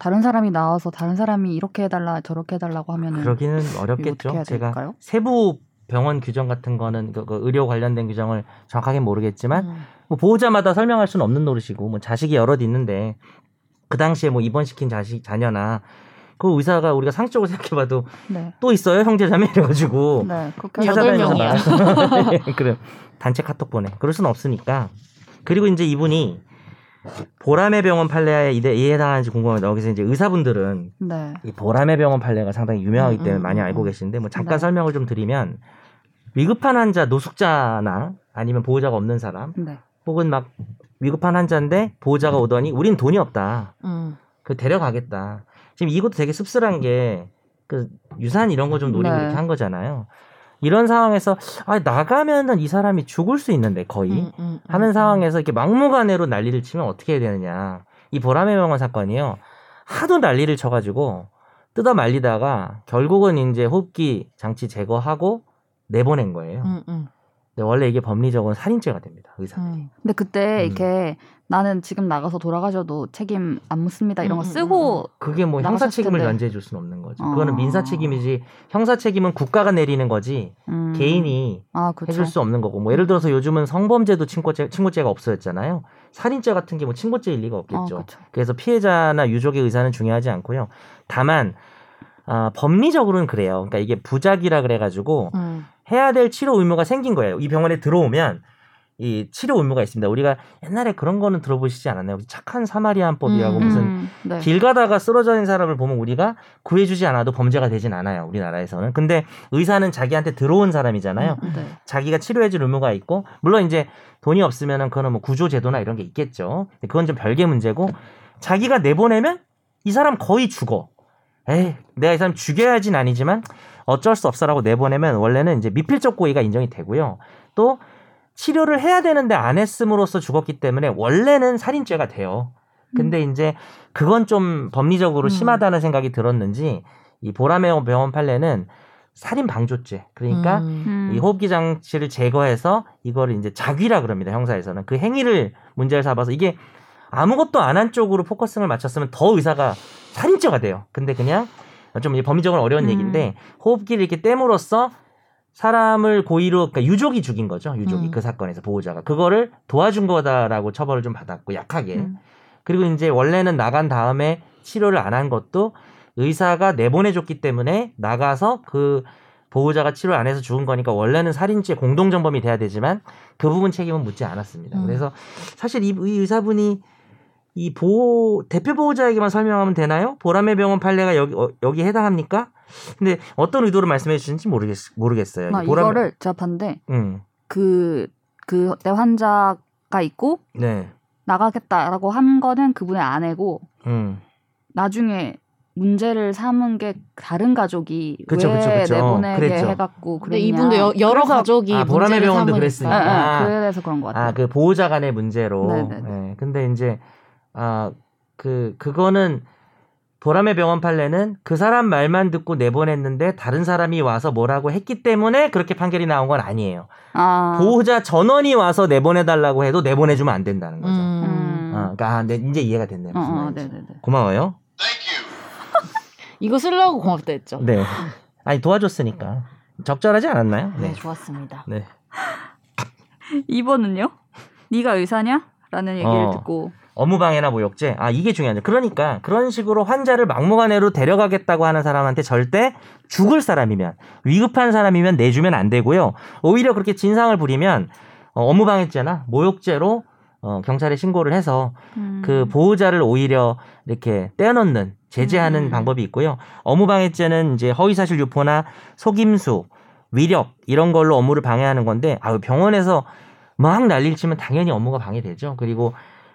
다른 사람이 나와서 다른 사람이 이렇게 해달라 저렇게 해달라고 하면은 그러기는 어렵겠죠. 어떻게 해야 제가 될까요? 세부 병원 규정 같은 거는 그, 그 의료 관련된 규정을 정확하게 모르겠지만 음. 뭐 보호자마다 설명할 수는 없는 노릇이고 뭐 자식이 여럿 있는데 그 당시에 뭐 입원시킨 자식 자녀나 그 의사가 우리가 상식적으로 생각해봐도 네. 또 있어요 형제 자매 이래가지고 네, 찾아다니면서. 말하서 그래 단체 카톡 보내 그럴 수는 없으니까 그리고 이제 이분이 보람의 병원 판례에 이에 해당하는지 궁금합니다. 여기서 이제 의사분들은 네. 이 보람의 병원 판례가 상당히 유명하기 음, 때문에 음, 많이 음, 알고 음. 계시는데 뭐 잠깐 네. 설명을 좀 드리면 위급한 환자 노숙자나 아니면 보호자가 없는 사람 네. 혹은 막 위급한 환자인데 보호자가 오더니 우린 돈이 없다. 음. 그 데려가겠다. 지금 이것도 되게 씁쓸한 게 그 유산 이런 거 좀 노리고 네. 이렇게 한 거잖아요. 이런 상황에서 아 나가면은 이 사람이 죽을 수 있는데 거의 음, 음, 하는 음. 상황에서 이렇게 막무가내로 난리를 치면 어떻게 해야 되느냐. 이 보람의 병원 사건이요. 하도 난리를 쳐가지고 뜯어 말리다가 결국은 이제 호흡기 장치 제거하고 내보낸 거예요. 음, 음, 근데 원래 이게 법리적으로 살인죄가 됩니다. 의사들이. 음. 근데 그때 음. 이렇게 나는 지금 나가서 돌아가셔도 책임 안 묻습니다 이런 거 음, 음, 쓰고 그게 뭐 형사 책임을 텐데. 면제해 줄 수는 없는 거죠. 어. 그거는 민사 책임이지 형사 책임은 국가가 내리는 거지 음. 개인이 아 그렇죠. 해줄 수 없는 거고 뭐 예를 들어서 요즘은 성범죄도 친고죄 친고죄가 없어졌잖아요. 살인죄 같은 게 뭐 친고죄일 리가 어, 없겠죠. 그렇죠. 그래서 피해자나 유족의 의사는 중요하지 않고요. 다만 아, 법리적으로는 그래요. 그러니까 이게 부작이라 그래가지고 음. 해야 될 치료 의무가 생긴 거예요. 이 병원에 들어오면 이 치료 의무가 있습니다. 우리가 옛날에 그런 거는 들어보시지 않았나요? 착한 사마리안법이라고 음, 무슨 음, 네. 길 가다가 쓰러져 있는 사람을 보면 우리가 구해주지 않아도 범죄가 되진 않아요. 우리나라에서는. 근데 의사는 자기한테 들어온 사람이잖아요. 음, 네. 자기가 치료해줄 의무가 있고 물론 이제 돈이 없으면은 그거는 뭐 구조제도나 이런 게 있겠죠. 그건 좀 별개 문제고 자기가 내보내면 이 사람 거의 죽어. 에이, 내가 이 사람 죽여야진 아니지만 어쩔 수 없어라고 내보내면 원래는 이제 미필적 고의가 인정이 되고요. 또 치료를 해야 되는데 안 했음으로써 죽었기 때문에 원래는 살인죄가 돼요. 근데 이제 그건 좀 법리적으로 음. 심하다는 생각이 들었는지 이 보라매 병원 판례는 살인 방조죄. 그러니까 음. 음. 이 호흡기 장치를 제거해서 이거를 이제 작위라 그럽니다. 형사에서는 그 행위를 문제를 삼아서 이게 아무것도 안 한 쪽으로 focusing을 맞췄으면 더 의사가 살인죄가 돼요. 근데 그냥 좀 법리적으로 어려운 음. 얘기인데 호흡기를 이렇게 땜으로써 사람을 고의로 그러니까 유족이 죽인 거죠. 유족이 음. 그 사건에서 보호자가 그거를 도와준 거다라고 처벌을 좀 받았고 약하게 음. 그리고 이제 원래는 나간 다음에 치료를 안 한 것도 의사가 내보내줬기 때문에 나가서 그 보호자가 치료를 안 해서 죽은 거니까 원래는 살인죄 공동정범이 돼야 되지만 그 부분 책임은 묻지 않았습니다. 음. 그래서 사실 이, 이 의사분이 이 보호 대표 보호자에게만 설명하면 되나요? 보람의 병원 판례가 여기 어, 여기 해당합니까? 근데 어떤 의도로 말씀해 주신지 모르겠 모르겠어요. 막 이게 보람- 이거를 봤는데 음. 그 그때 환자가 있고 네. 나가겠다라고 한 거는 그분의 아내고 음. 나중에 문제를 삼은 게 다른 가족이 그쵸, 왜 그쵸, 그쵸. 내보내게 그랬죠. 해갖고 그랬냐. 이분도 여, 여러 그래서- 가족이 아, 보람의 병원도. 그랬으니까. 예, 예, 아. 그래서 그런 것 같아요. 아, 그 보호자 간의 문제로. 네네네. 예. 근데 이제 아, 그 그거는 보람의 병원 판례는 그 사람 말만 듣고 내보냈는데 다른 사람이 와서 뭐라고 했기 때문에 그렇게 판결이 나온 건 아니에요. 아, 보호자 전원이 와서 내보내달라고 해도 내보내주면 안 된다는 거죠. 음. 음. 아, 그러니까 아, 네, 이제 이해가 됐네요. 어, 어, 말인지. 네네네. 고마워요. Thank you. 이거 쓰려고 고맙다 했죠. 네. 아니 도와줬으니까 적절하지 않았나요? 네, 네. 좋았습니다. 네. 2번은요? 네가 의사냐? 라는 얘기를 어. 듣고 업무방해나 모욕죄. 아, 이게 중요하죠. 그러니까 그런 식으로 환자를 막무가내로 데려가겠다고 하는 사람한테 절대 죽을 사람이면 위급한 사람이면 내주면 안 되고요. 오히려 그렇게 진상을 부리면 어, 업무방해죄나 모욕죄로 어, 경찰에 신고를 해서 음. 그 보호자를 오히려 이렇게 떼어놓는 제재하는 음. 방법이 있고요. 업무방해죄는 이제 허위사실 유포나 속임수, 위력 이런 걸로 업무를 방해하는 건데 아 병원에서 막 난리를 치면 당연히 업무가 방해되죠. 그리고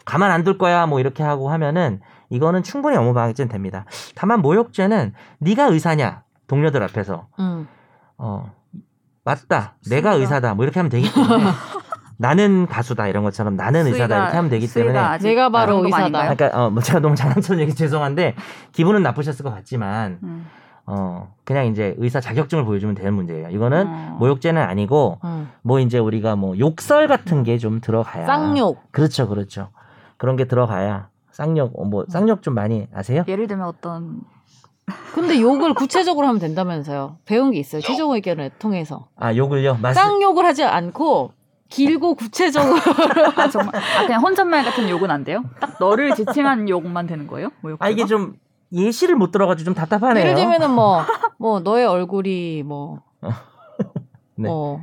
가만 안 둘 거야 뭐 이렇게 하고 하면은 이거는 충분히 업무 방해죄는 됩니다. 다만 모욕죄는 네가 의사냐 동료들 앞에서 음. 어 맞다 내가 수위가- 의사다 뭐 이렇게 하면 되기 때문에 나는 가수다 이런 것처럼 나는 의사다 수위가- 이렇게 하면 되기 때문에 내가 바로 그 정도가 의사다. 그러니까 어, 뭐 제가 너무 장난처럼 얘기 죄송한데 기분은 나쁘셨을 것 같지만 음. 어 그냥 이제 의사 자격증을 보여주면 되는 문제예요. 이거는 어. 모욕죄는 아니고 음. 뭐 이제 우리가 뭐 욕설 같은 게 좀 들어가야 쌍욕. 그렇죠, 그렇죠. 그런 게 들어가야 쌍욕 어, 뭐 쌍욕 좀 많이 아세요? 예를 들면 어떤 근데 욕을 구체적으로 하면 된다면서요. 배운 게 있어요. 최종 의견을 통해서. 아 욕을요? 말씀 쌍욕을 하지 않고 길고 구체적으로 아 정말 아 그냥 혼잣말 같은 욕은 안 돼요? 딱 너를 지칭한 욕만 되는 거예요? 뭐아 이게 좀 예시를 못 들어가지고 좀 답답하네요. 예를 들면은 뭐 뭐 너의 얼굴이 뭐 네. 뭐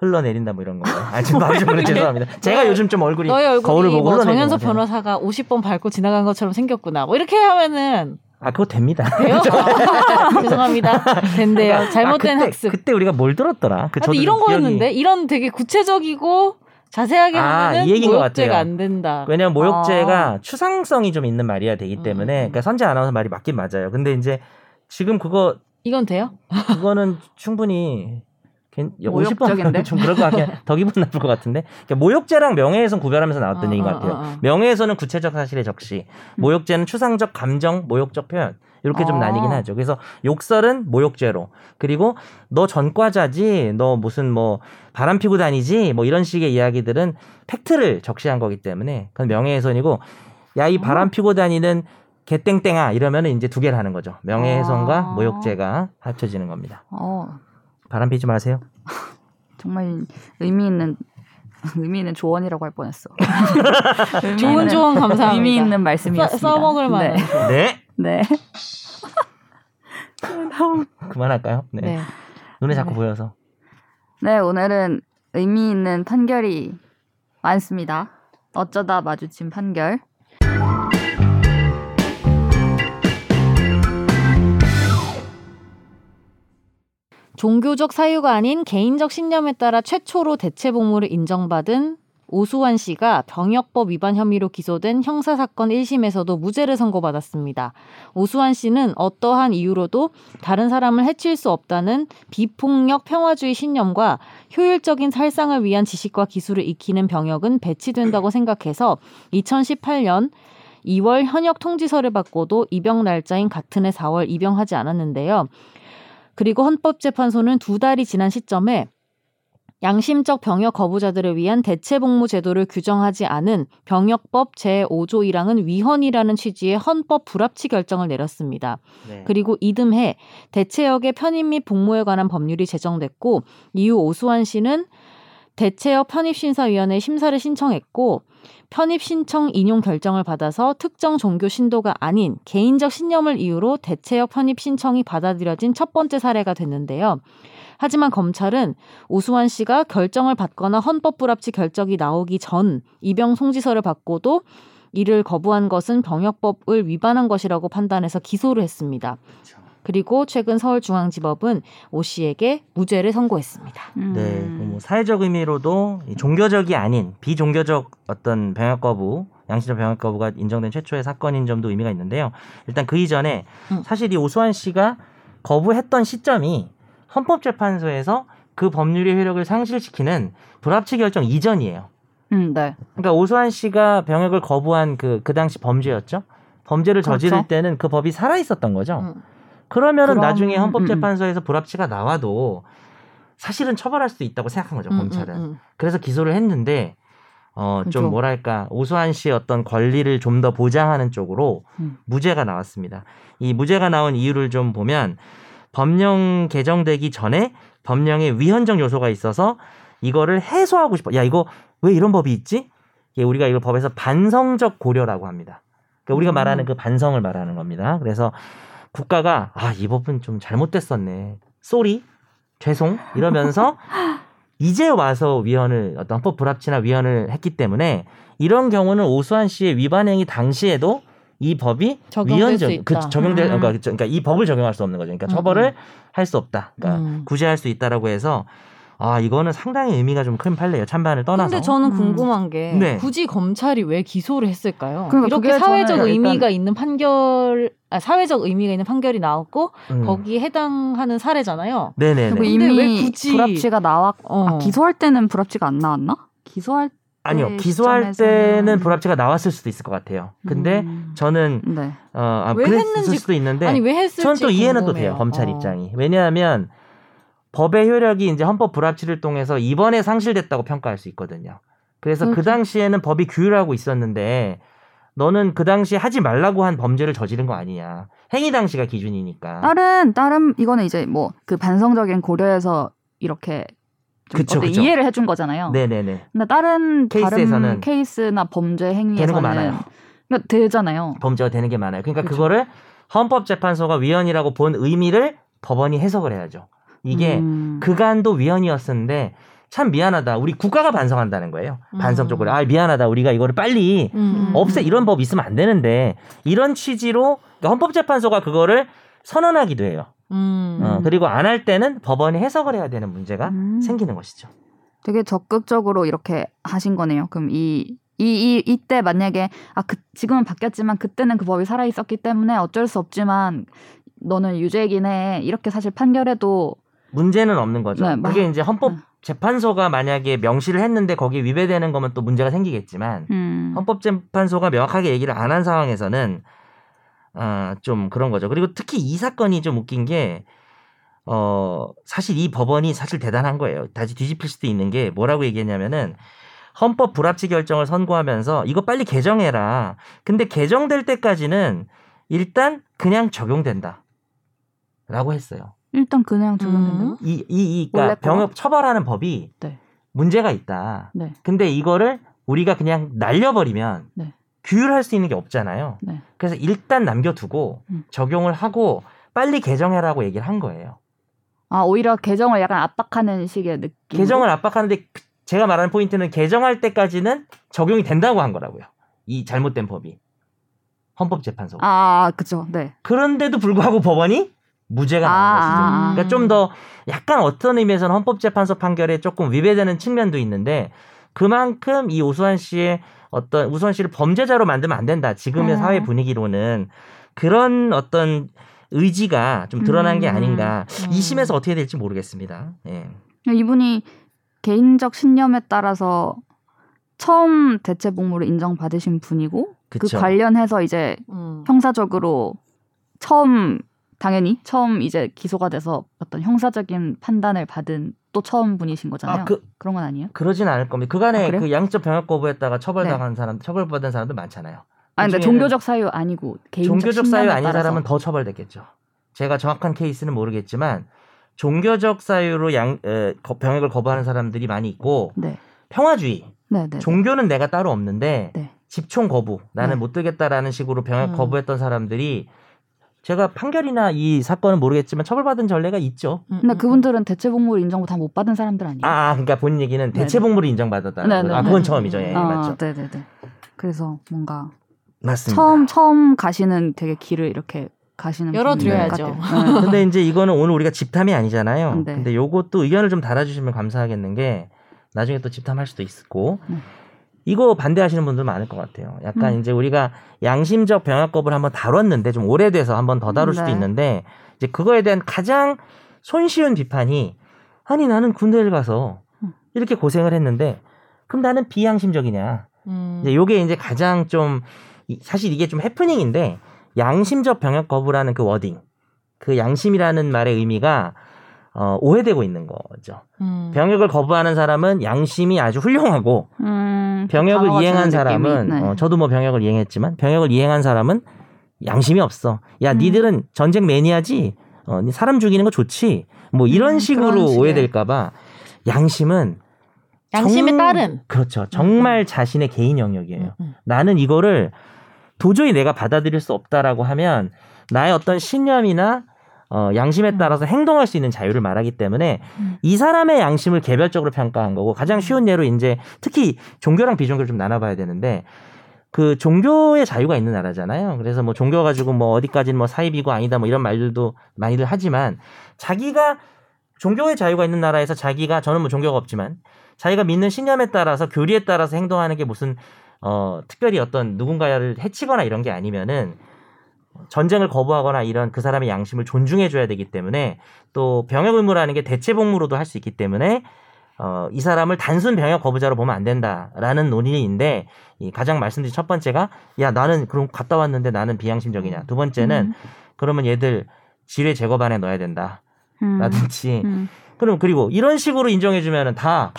흘러내린다 뭐 이런 건가요? 아 지금 말이 좀 그래 죄송합니다. 제가 요즘 좀 얼굴이 얼굴이 거울을 보고 뭐 흘러내리는 정현석. 변호사가 50번 밟고 지나간 것처럼 생겼구나. 뭐 이렇게 하면은 아 그거 됩니다. 돼요? 죄송합니다. 된대요. 잘못된 아, 그때, 학습. 그때 우리가 뭘 들었더라? 그 아, 이런 기억이- 거였는데 이런 되게 구체적이고 자세하게 아, 하면은 이 얘기인 것 모욕죄가. 안 된다. 왜냐면 모욕죄가 아. 추상성이 좀 있는 말이야 되기 음, 때문에 음. 그러니까 선재 아나운서 말이 맞긴 맞아요. 근데 이제 지금 그거 이건 돼요? 그거는 충분히 괜- 50번 모욕적인데? 좀 그럴 것 같긴 더 기분 나쁠 것 같은데 그러니까 모욕죄랑 명예훼손 구별하면서 나왔던 어, 얘기인 것 어, 같아요. 어, 어. 명예훼손은 구체적 사실의 적시, 모욕죄는 추상적 감정, 모욕적 표현 이렇게 좀 어. 나뉘긴 하죠. 그래서 욕설은 모욕죄로 그리고 너 전과자지, 너 무슨 뭐 바람 피고 다니지, 뭐 이런 식의 이야기들은 팩트를 적시한 거기 때문에 그건 명예훼손이고 야 이 바람 피고 다니는 개땡땡아 이러면은 이제 두 개를 하는 거죠. 명예훼손과 아. 모욕죄가 합쳐지는 겁니다. 어 바람 피지 마세요. 정말 의미 있는 의미 있는 조언이라고 할 뻔했어. 좋은 조언 감사합니다. 의미 있는 말씀이었습니다. 써, 써먹을 만한. 네. 네, 네. 그만할까요? 네. 네. 눈에 자꾸 네. 보여서. 네, 오늘은 의미 있는 판결이 많습니다. 어쩌다 마주친 판결. 종교적 사유가 아닌 개인적 신념에 따라 최초로 대체 복무를 인정받은 오수환 씨가 병역법 위반 혐의로 기소된 형사사건 1심에서도 무죄를 선고받았습니다. 오수환 씨는 어떠한 이유로도 다른 사람을 해칠 수 없다는 비폭력 평화주의 신념과 효율적인 살상을 위한 지식과 기술을 익히는 병역은 배치된다고 생각해서 2018년 2월 현역 통지서를 받고도 입영 날짜인 같은 해 4월 입영하지 않았는데요. 그리고 헌법재판소는 두 달이 지난 시점에 양심적 병역 거부자들을 위한 대체복무 제도를 규정하지 않은 병역법 제5조 1항은 위헌이라는 취지의 헌법 불합치 결정을 내렸습니다. 네. 그리고 이듬해 대체역의 편입 및 복무에 관한 법률이 제정됐고 이후 오수환 씨는 대체역 편입심사위원회 심사를 신청했고 편입 신청 인용 결정을 받아서 특정 종교 신도가 아닌 개인적 신념을 이유로 대체역 편입 신청이 받아들여진 첫 번째 사례가 됐는데요. 하지만 검찰은 오수환 씨가 결정을 받거나 헌법 불합치 결정이 나오기 전 입영 송지서를 받고도 이를 거부한 것은 병역법을 위반한 것이라고 판단해서 기소를 했습니다. 그 리고 최근 서울중앙지법은 오 씨에게 무죄를 선고했습니다. 음. 네, 그뭐 사회적 의미로도 이 종교적이 아닌 비종교적 어떤 병역 거부, 양심적 병역 거부가 인정된 최초의 사건인 점도 의미가 있는데요. 일단 그 이전에 음. 사실 이 오수환 씨가 거부했던 시점이 헌법재판소에서 그 법률의 효력을 상실시키는 불합치 결정 이전이에요. 음, 네. 그러니까 오수환 씨가 병역을 거부한 그, 그 당시 범죄였죠. 범죄를 저지를 그렇죠. 때는 그 법이 살아 있었던 거죠. 음. 그러면은 그럼- 나중에 음, 헌법재판소에서 불합치가 나와도 사실은 처벌할 수 있다고 생각한 거죠, 음, 검찰은. 음, 음. 그래서 기소를 했는데 어, 좀 그죠. 뭐랄까 오수환 씨의 어떤 권리를 좀 더 보장하는 쪽으로 음. 무죄가 나왔습니다. 이 무죄가 나온 이유를 좀 보면 법령 개정되기 전에 법령에 위헌적 요소가 있어서 이거를 해소하고 싶어. 야 이거 왜 이런 법이 있지? 이게 우리가 이걸 법에서 반성적 고려라고 합니다. 그러니까 우리가 음. 말하는 그 반성을 말하는 겁니다. 그래서 국가가 아 이 법은 좀 잘못됐었네. sorry 죄송 이러면서 이제 와서 위헌을 어떤 헌법 불합치나 위헌을 했기 때문에 이런 경우는 오수환 씨의 위반 행위 당시에도 이 법이 위헌적. 그 적용될 음. 그러니까, 그러니까 이 법을 적용할 수 없는 거죠. 그러니까 음, 처벌을 할수 없다. 그러니까 음. 구제할 수 있다라고 해서 아 이거는 상당히 의미가 좀 큰 판례예요. 찬반을 떠나서. 근데 저는 음. 궁금한 게 네. 굳이 검찰이 왜 기소를 했을까요? 그러니까 이렇게 사회적 의미가 일단- 있는 판결, 아, 사회적 의미가 있는 판결이 나왔고 음. 거기에 해당하는 사례잖아요. 네네네. 그리고 근데 왜 이미 굳이- 불합치가 나왔 어. 아, 기소할 때는 불합치가 안 나왔나? 기소할 아니요 네, 기소할 시점에서는- 때는 불합치가 나왔을 수도 있을 것 같아요. 근데 음. 저는 네. 어 아, 왜 그랬을 했는지- 수도 있는데 아니 왜 했을지 저는 또 이해는 또 궁금해요. 돼요 검찰 어. 입장이 왜냐하면 법의 효력이 이제 헌법 불합치를 통해서 이번에 상실됐다고 평가할 수 있거든요. 그래서 그 그렇죠. 당시에는 법이 규율하고 있었는데 너는 그 당시에 하지 말라고 한 범죄를 저지른 거 아니냐. 행위 당시가 기준이니까. 다른 다른 이거는 이제 뭐 그 반성적인 고려에서 이렇게 좀 그쵸, 그쵸. 이해를 해준 거잖아요. 네네네. 근데 다른 케이스에서는 다른 케이스나 범죄 되는 거 행위에서는 많아요. 그러니까 되잖아요. 범죄가 되는 게 많아요. 그러니까 그쵸. 그거를 헌법재판소가 위헌이라고 본 의미를 법원이 해석을 해야죠. 이게 음. 그간도 위헌이었었는데 참 미안하다. 우리 국가가 반성한다는 거예요. 음. 반성적으로. 아 미안하다. 우리가 이거를 빨리 음, 음. 없애 이런 법 있으면 안 되는데 이런 취지로 그러니까 헌법재판소가 그거를 선언하기도 해요. 음. 어, 그리고 안 할 때는 법원이 해석을 해야 되는 문제가 음. 생기는 것이죠. 되게 적극적으로 이렇게 하신 거네요. 그럼 이 이, 이, 이때 만약에, 아, 그, 지금은 바뀌었지만 그때는 그 법이 살아있었기 때문에 어쩔 수 없지만 너는 유죄이긴 해. 이렇게 사실 판결해도, 문제는 없는 거죠. 네, 막- 그게 이제 헌법 재판소가 만약에 명시를 했는데 거기에 위배되는 거면 또 문제가 생기겠지만 음. 헌법재판소가 명확하게 얘기를 안 한 상황에서는 아, 좀 그런 거죠. 그리고 특히 이 사건이 좀 웃긴 게 어, 사실 이 법원이 사실 대단한 거예요. 다시 뒤집힐 수도 있는 게 뭐라고 얘기했냐면은 헌법 불합치 결정을 선고하면서 이거 빨리 개정해라. 근데 개정될 때까지는 일단 그냥 적용된다. 라고 했어요. 일단 그냥 적용된다고? 음. 이, 이, 이, 그러니까 병역 처벌하는 법이 네. 문제가 있다. 네. 근데 이거를 우리가 그냥 날려버리면 네. 규율할 수 있는 게 없잖아요. 네. 그래서 일단 남겨두고 음. 적용을 하고 빨리 개정해라고 얘기를 한 거예요. 아, 오히려 개정을 약간 압박하는 식의 느낌. 개정을 압박하는데 그- 제가 말하는 포인트는 개정할 때까지는 적용이 된다고 한 거라고요. 이 잘못된 법이 헌법재판소가. 아, 그쵸. 네. 그런데도 불구하고 법원이 무죄가 아, 나온 것이죠. 아, 아. 그러니까 좀 더 약간 어떤 의미에서는 헌법재판소 판결에 조금 위배되는 측면도 있는데 그만큼 이 오수환 씨의 어떤 우수환 씨를 범죄자로 만들면 안 된다. 지금의 음. 사회 분위기로는 그런 어떤 의지가 좀 드러난 게 음. 아닌가. 음. 이 심에서 어떻게 될지 모르겠습니다. 예. 이분이 개인적 신념에 따라서 처음 대체 복무를 인정받으신 분이고 그쵸. 그 관련해서 이제 음. 형사적으로 처음 당연히 처음 이제 기소가 돼서 어떤 형사적인 판단을 받은 또 처음 분이신 거잖아요. 아, 그 그런 건 아니에요? 그러진 않을 겁니다. 그간에 아? 그 양적 병역 거부했다가 처벌당한 사람, 처벌받은 사람도 많잖아요. 아 근데 종교적 사유 아니고 개인적 종교적 사유 아닌 따라서. 사람은 더 처벌됐겠죠. 제가 정확한 케이스는 모르겠지만 종교적 사유로 양 에, 거- 병역을 거부하는 사람들이 많이 있고 네, 평화주의 네, 네. 종교는 내가 따로 없는데 네. 집총 거부 나는 네. 못 들겠다라는 식으로 병역 음. 거부했던 사람들이 제가 판결이나 이 사건은 모르겠지만 처벌받은 전례가 있죠. 음, 근데 음, 그분들은 대체 복무를 인정 다못 받은 사람들 아니에요? 아, 아, 그러니까 본인 얘기는 대체 네네. 복무를 인정받았다는 네, 거죠. 네, 아 네. 그건 처음이죠. 예, 아, 맞죠. 네, 네, 네. 그래서 뭔가 맞습니다. 처음 처음 가시는 되게 길을 이렇게 가시는 열어드려야죠. 네. 근데 이제 이거는 오늘 우리가 집탐이 아니잖아요. 네. 근데 요것도 의견을 좀 달아주시면 감사하겠는 게 나중에 또 집탐할 수도 있고 음. 이거 반대하시는 분들 많을 것 같아요. 약간 음. 이제 우리가 양심적 병역법을 한번 다뤘는데 좀 오래돼서 한번 더 다룰 수도 네. 있는데 이제 그거에 대한 가장 손쉬운 비판이 아니 나는 군대를 가서 음. 이렇게 고생을 했는데 그럼 나는 비양심적이냐? 음. 이제 요게 이제 가장 좀 이- 사실 이게 좀 해프닝인데 양심적 병역 거부라는 그 워딩 그 양심이라는 말의 의미가 어, 오해되고 있는 거죠. 음. 병역을 거부하는 사람은 양심이 아주 훌륭하고 음, 병역을 이행한 사람은 네. 어, 저도 뭐 병역을 이행했지만 병역을 이행한 사람은 양심이 없어. 야 음. 니들은 전쟁 매니아지. 어, 니 사람 죽이는 거 좋지. 뭐 이런 음, 식으로 그런 식의. 오해될까봐 양심은 양심의 정- 따름. 그렇죠. 정말 자신의 개인 영역이에요. 음, 음. 나는 이거를 도저히 내가 받아들일 수 없다라고 하면 나의 어떤 신념이나 어, 양심에 음. 따라서 행동할 수 있는 자유를 말하기 때문에 음. 이 사람의 양심을 개별적으로 평가한 거고 가장 쉬운 예로 이제 특히 종교랑 비종교를 좀 나눠봐야 되는데 그 종교의 자유가 있는 나라잖아요. 그래서 뭐 종교 가지고 뭐 어디까지는 뭐 사입이고 아니다 뭐 이런 말들도 많이들 하지만 자기가 종교의 자유가 있는 나라에서 자기가 저는 뭐 종교가 없지만 자기가 믿는 신념에 따라서 교리에 따라서 행동하는 게 무슨 어 특별히 어떤 누군가를 해치거나 이런 게 아니면은 전쟁을 거부하거나 이런 그 사람의 양심을 존중해 줘야 되기 때문에 또 병역 의무라는 게 대체 복무로도 할 수 있기 때문에 어, 이 사람을 단순 병역 거부자로 보면 안 된다라는 논의인데 이 가장 말씀드린 첫 번째가 야 나는 그럼 갔다 왔는데 나는 비양심적이냐. 두 번째는 그러면 얘들 지뢰 제거반에 넣어야 된다 음, 라든지 음, 그럼 그리고 이런 식으로 인정해주면은 다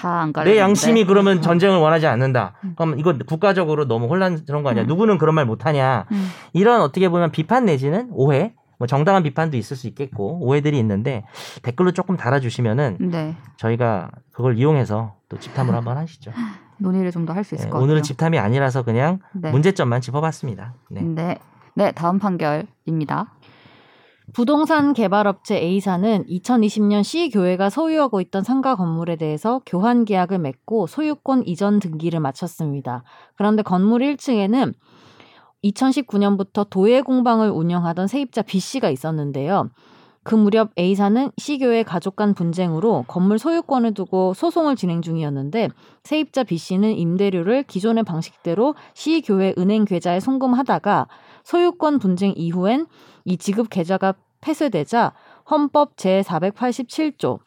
내 양심이 그러면 음. 전쟁을 원하지 않는다. 그럼 이거 국가적으로 너무 혼란스러운 거 아니야? 음. 누구는 그런 말 못하냐? 음. 이런 어떻게 보면 비판 내지는 오해, 뭐 정당한 비판도 있을 수 있겠고 오해들이 있는데 댓글로 조금 달아주시면은 네 저희가 그걸 이용해서 또 집탐을 한번 하시죠. 논의를 좀 더 할 수 있을 네, 것 같아요. 오늘은 집탐이 아니라서 그냥 네. 문제점만 짚어봤습니다. 네. 네. 네, 다음 판결입니다. 부동산 개발업체 A사는 2020년 C교회가 소유하고 있던 상가 건물에 대해서 교환 계약을 맺고 소유권 이전 등기를 마쳤습니다. 그런데 건물 1층에는 2019년부터 도예 공방을 운영하던 세입자 B씨가 있었는데요. 그 무렵 A사는 C교회 가족 간 분쟁으로 건물 소유권을 두고 소송을 진행 중이었는데 세입자 B씨는 임대료를 기존의 방식대로 C교회 은행 계좌에 송금하다가 소유권 분쟁 이후엔 이 지급 계좌가 폐쇄되자 헌법 제487조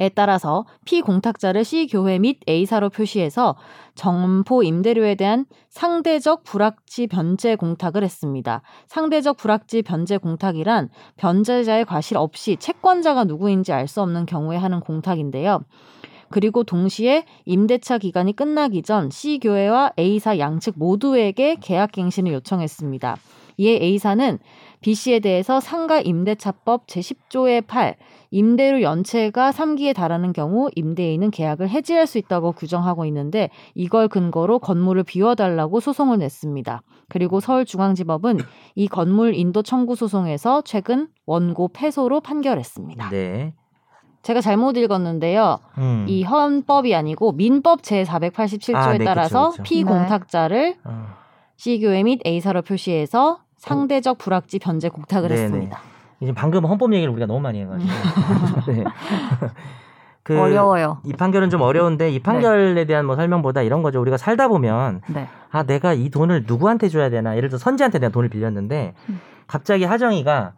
에 따라서 피공탁자를 C교회 및 A사로 표시해서 점포 임대료에 대한 상대적 불확지 변제 공탁을 했습니다. 상대적 불확지 변제 공탁이란 변제자의 과실 없이 채권자가 누구인지 알 수 없는 경우에 하는 공탁인데요. 그리고 동시에 임대차 기간이 끝나기 전 C교회와 A사 양측 모두에게 계약 갱신을 요청했습니다. 이에 A사는 B씨에 대해서 상가 임대차법 제10조의 8 임대료 연체가 3기에 달하는 경우 임대인은 계약을 해지할 수 있다고 규정하고 있는데 이걸 근거로 건물을 비워달라고 소송을 냈습니다. 그리고 서울중앙지법은 이 건물 인도 청구 소송에서 최근 원고 패소로 판결했습니다. 네. 제가 잘못 읽었는데요. 음. 이 헌법이 아니고 민법 제487조에 아, 네, 따라서 그쵸, 그쵸. 피공탁자를 어. C교회 및 A사로 표시해서 상대적 불확지 변제 공탁을 네네. 했습니다. 이제 방금 헌법 얘기를 우리가 너무 많이 해가지고. 네. 그 어려워요. 이 판결은 좀 어려운데 이 판결에 대한 뭐 설명보다 이런 거죠. 우리가 살다 보면 네. 아 내가 이 돈을 누구한테 줘야 되나 예를 들어 선재한테 내가 돈을 빌렸는데 음. 갑자기 하정이가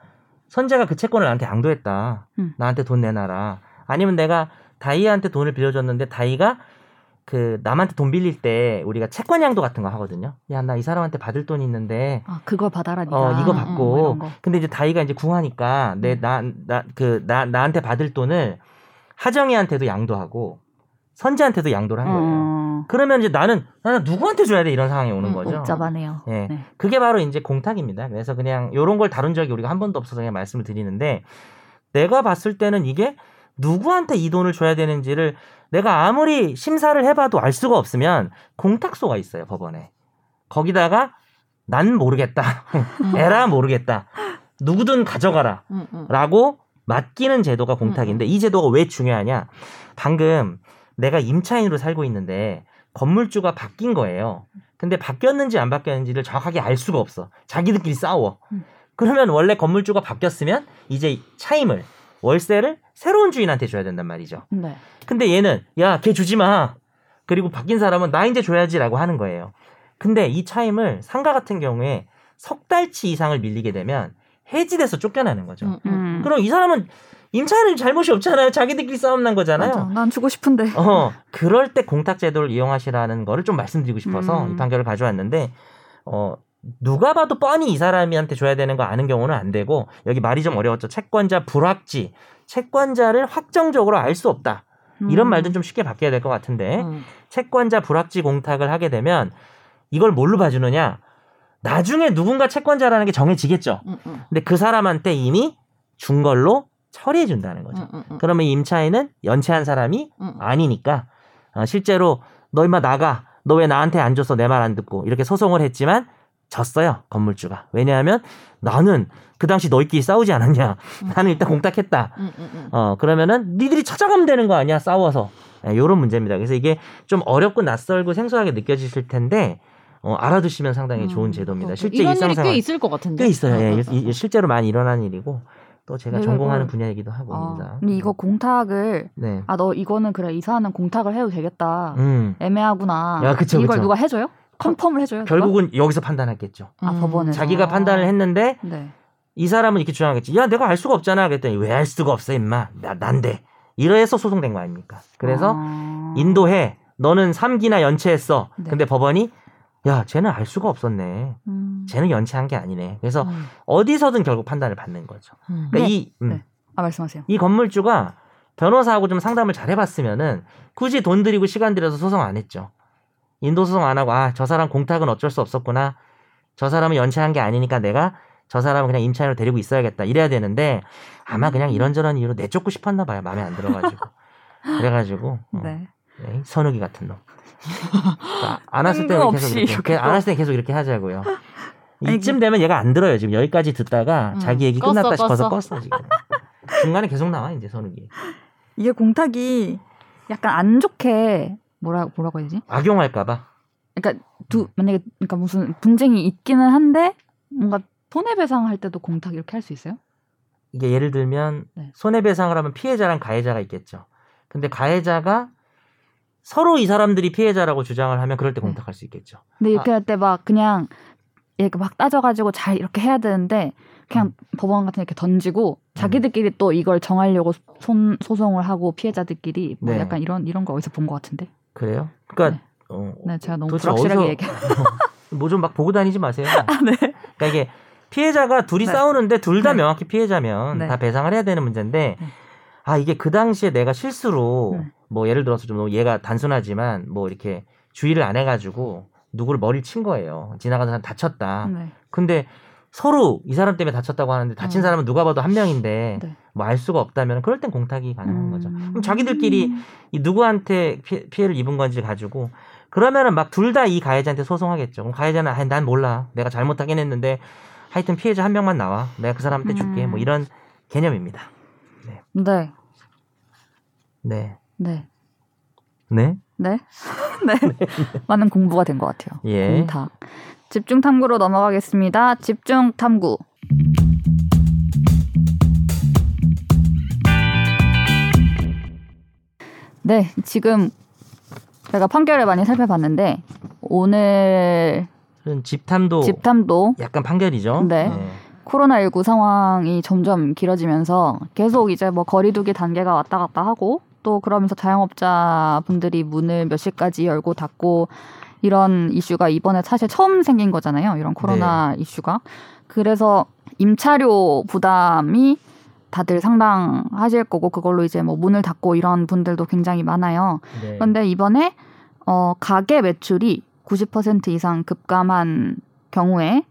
선재가 그 채권을 나한테 양도했다 음. 나한테 돈 내놔라 아니면 내가 다이한테 돈을 빌려줬는데 다이가 그 남한테 돈 빌릴 때 우리가 채권 양도 같은 거 하거든요 야 나 이 사람한테 받을 돈이 있는데 아, 그걸 받아라 네가. 어 이거 음, 받고 뭐 이런 거. 근데 이제 다이가 이제 궁하니까 내 나 나그나 나한테 받을 돈을 하정이한테도 양도하고 선재한테도 양도를 한 거예요. 어, 그러면 이제 나는 나는 누구한테 줘야 돼 이런 상황이 오는 음, 거죠. 복잡하네요. 예. 네. 그게 바로 이제 공탁입니다. 그래서 그냥 요런 걸 다룬 적이 우리가 한 번도 없어서 그냥 말씀을 드리는데 내가 봤을 때는 이게 누구한테 이 돈을 줘야 되는지를 내가 아무리 심사를 해봐도 알 수가 없으면 공탁소가 있어요 법원에. 거기다가 난 모르겠다. 에라 모르겠다. 누구든 가져가라. 음, 음. 라고 맡기는 제도가 공탁인데 이 제도가 왜 중요하냐? 방금 내가 임차인으로 살고 있는데 건물주가 바뀐 거예요. 근데 바뀌었는지 안 바뀌었는지를 정확하게 알 수가 없어. 자기들끼리 싸워. 음. 그러면 원래 건물주가 바뀌었으면 이제 차임을 월세를 새로운 주인한테 줘야 된단 말이죠. 네. 근데 얘는 야 걔 주지 마. 그리고 바뀐 사람은 나 이제 줘야지라고 하는 거예요. 근데 이 차임을 상가 같은 경우에 석 달치 이상을 밀리게 되면 해지돼서 쫓겨나는 거죠. 음, 음. 음. 그럼 이 사람은 임차인은 잘못이 없잖아요. 자기들끼리 싸움 난 거잖아요. 맞아. 난 주고 싶은데. 어, 그럴 때 공탁 제도를 이용하시라는 거를 좀 말씀드리고 싶어서 음. 이 판결을 가져왔는데 어 누가 봐도 뻔히 이 사람한테 줘야 되는 거 아는 경우는 안 되고 여기 말이 좀 어려웠죠. 채권자 불확지, 채권자를 확정적으로 알 수 없다. 이런 음. 말도 좀 쉽게 바뀌어야 될 것 같은데 음. 채권자 불확지 공탁을 하게 되면 이걸 뭘로 봐주느냐? 나중에 누군가 채권자라는 게 정해지겠죠. 음, 음. 근데 그 사람한테 이미 준 걸로 처리해 준다는 거죠. 음, 음, 음. 그러면 이 임차인은 연체한 사람이 음. 아니니까 어, 실제로 너 임마 나가. 너 왜 나한테 안 줬어? 내말 안 듣고. 이렇게 소송을 했지만 졌어요 건물주가. 왜냐하면 나는 그 당시 너희끼리 싸우지 않았냐. 나는 일단 공탁했다. 음, 음, 음. 어 그러면은 니들이 찾아가면 되는 거 아니야 싸워서. 예, 요런 문제입니다. 그래서 이게 좀 어렵고 낯설고 생소하게 느껴지실 텐데 어, 알아두시면 상당히 좋은 음, 제도입니다. 그렇고. 실제 이런 일이 꽤 있을 것 같은데. 꽤 있어요. 예, 음, 이- 이- 실제로 많이 일어나는 일이고 또 제가 네, 전공하는 이걸- 분야이기도 하고 아, 입니다 근데 이거 공탁을 네. 아너 이거는 그래 이사는 공탁을 해도 되겠다. 음. 애매하구나. 야, 그쵸, 이걸 그쵸. 누가 해줘요? 컨펌을 해줘요? 누가? 결국은 여기서 판단했겠죠. 아 음. 법원에서 자기가 판단을 했는데 네. 이 사람은 이렇게 주장하겠지. 야, 내가 알 수가 없잖아. 그랬더니 왜 알 수가 없어, 임마. 나, 난데. 이래서 소송된 거 아닙니까? 그래서 아. 인도해. 너는 3기나 연체했어. 네. 근데 법원이 야, 쟤는 알 수가 없었네. 음. 쟤는 연체한 게 아니네. 그래서 음. 어디서든 결국 판단을 받는 거죠. 음. 그러니까 네. 이, 음, 네. 아 말씀하세요. 이 건물주가 변호사하고 좀 상담을 잘 해봤으면은 굳이 돈 들이고 시간 들여서 소송 안 했죠. 인도 소송 안 하고 아 저 사람 공탁은 어쩔 수 없었구나. 저 사람은 연체한 게 아니니까 내가 저 사람은 그냥 임차인으로 데리고 있어야겠다 이래야 되는데 아마 그냥 이런저런 이유로 내쫓고 싶었나 봐요. 마음에 안 들어가지고 그래가지고 어, 네. 네, 선욱이 같은 놈. 그러니까 안 왔을 때는 계속 이렇게 안 왔을 때는 계속 이렇게 하자고요. 아니, 이쯤 되면 얘가 안 들어요. 지금 여기까지 듣다가 음, 자기 얘기 껐어, 끝났다 싶어서 껐어. 껐어 지금. 중간에 계속 나와 이제 선욱이. 이게 공탁이 약간 안 좋게 뭐라 뭐라고 해야 되지? 악용할까봐. 그러니까 두 만약에 그러니까 무슨 분쟁이 있기는 한데 뭔가 손해배상할 때도 공탁 이렇게 할 수 있어요? 이게 예를 들면 네. 손해배상을 하면 피해자랑 가해자가 있겠죠. 근데 가해자가 서로 이 사람들이 피해자라고 주장을 하면 그럴 때 네. 공탁할 수 있겠죠. 근데 이렇게 할때 막 그냥 이렇게 막 따져가지고 잘 이렇게 해야 되는데 그냥 법원 같은 데 이렇게 던지고 자기들끼리 또 이걸 정하려고 손 소송을 하고 피해자들끼리 뭐 네. 약간 이런 이런 거 어디서 본 것 같은데. 그래요? 그러니까 네. 어, 네, 제가 너무 불확실하게 얘기. 뭐좀 막 보고 다니지 마세요. 네. 그러니까 이게 피해자가 둘이 네. 싸우는데 둘다 네. 명확히 피해자면 네. 다 배상을 해야 되는 문제인데 네. 아 이게 그 당시에 내가 실수로 네. 뭐 예를 들어서 좀 얘가 단순하지만 뭐 이렇게 주의를 안 해가지고 누구를 머리를 친 거예요. 지나가는 사람 다쳤다. 네. 근데 서로 이 사람 때문에 다쳤다고 하는데 다친 음. 사람은 누가 봐도 한 명인데 네. 뭐알 수가 없다면 그럴 땐 공탁이 가능한 거죠. 음. 그럼 자기들끼리 이 누구한테 피, 피해를 입은 건지 가지고 그러면은 막 둘 다 이 가해자한테 소송하겠죠. 그럼 가해자는 아, 난 몰라. 내가 잘못하긴 했는데 하여튼 피해자 한 명만 나와. 내가 그 사람한테 줄게. 음. 뭐 이런 개념입니다. 네. 네. 네. 네. 네. 네. 많은 공부가 된 것 같아요. 예. 공탁. 집중 탐구로 넘어가겠습니다. 집중 탐구. 네, 지금 제가 판결을 많이 살펴봤는데 오늘 집탐도 집탐도 약간 판결이죠. 네. 코로나19 상황이 점점 길어지면서 계속 이제 뭐 거리두기 단계가 왔다 갔다 하고 또 그러면서 자영업자 분들이 문을 몇 시까지 열고 닫고 이런 이슈가 이번에 사실 처음 생긴 거잖아요. 이런 코로나 이슈가. 그래서 임차료 부담이 다들 상당하실 거고 그걸로 이제 뭐 문을 닫고 이런 분들도 굉장히 많아요. 네. 그런데 이번에 어, 가계 매출이 90% 이상 급감한 경우에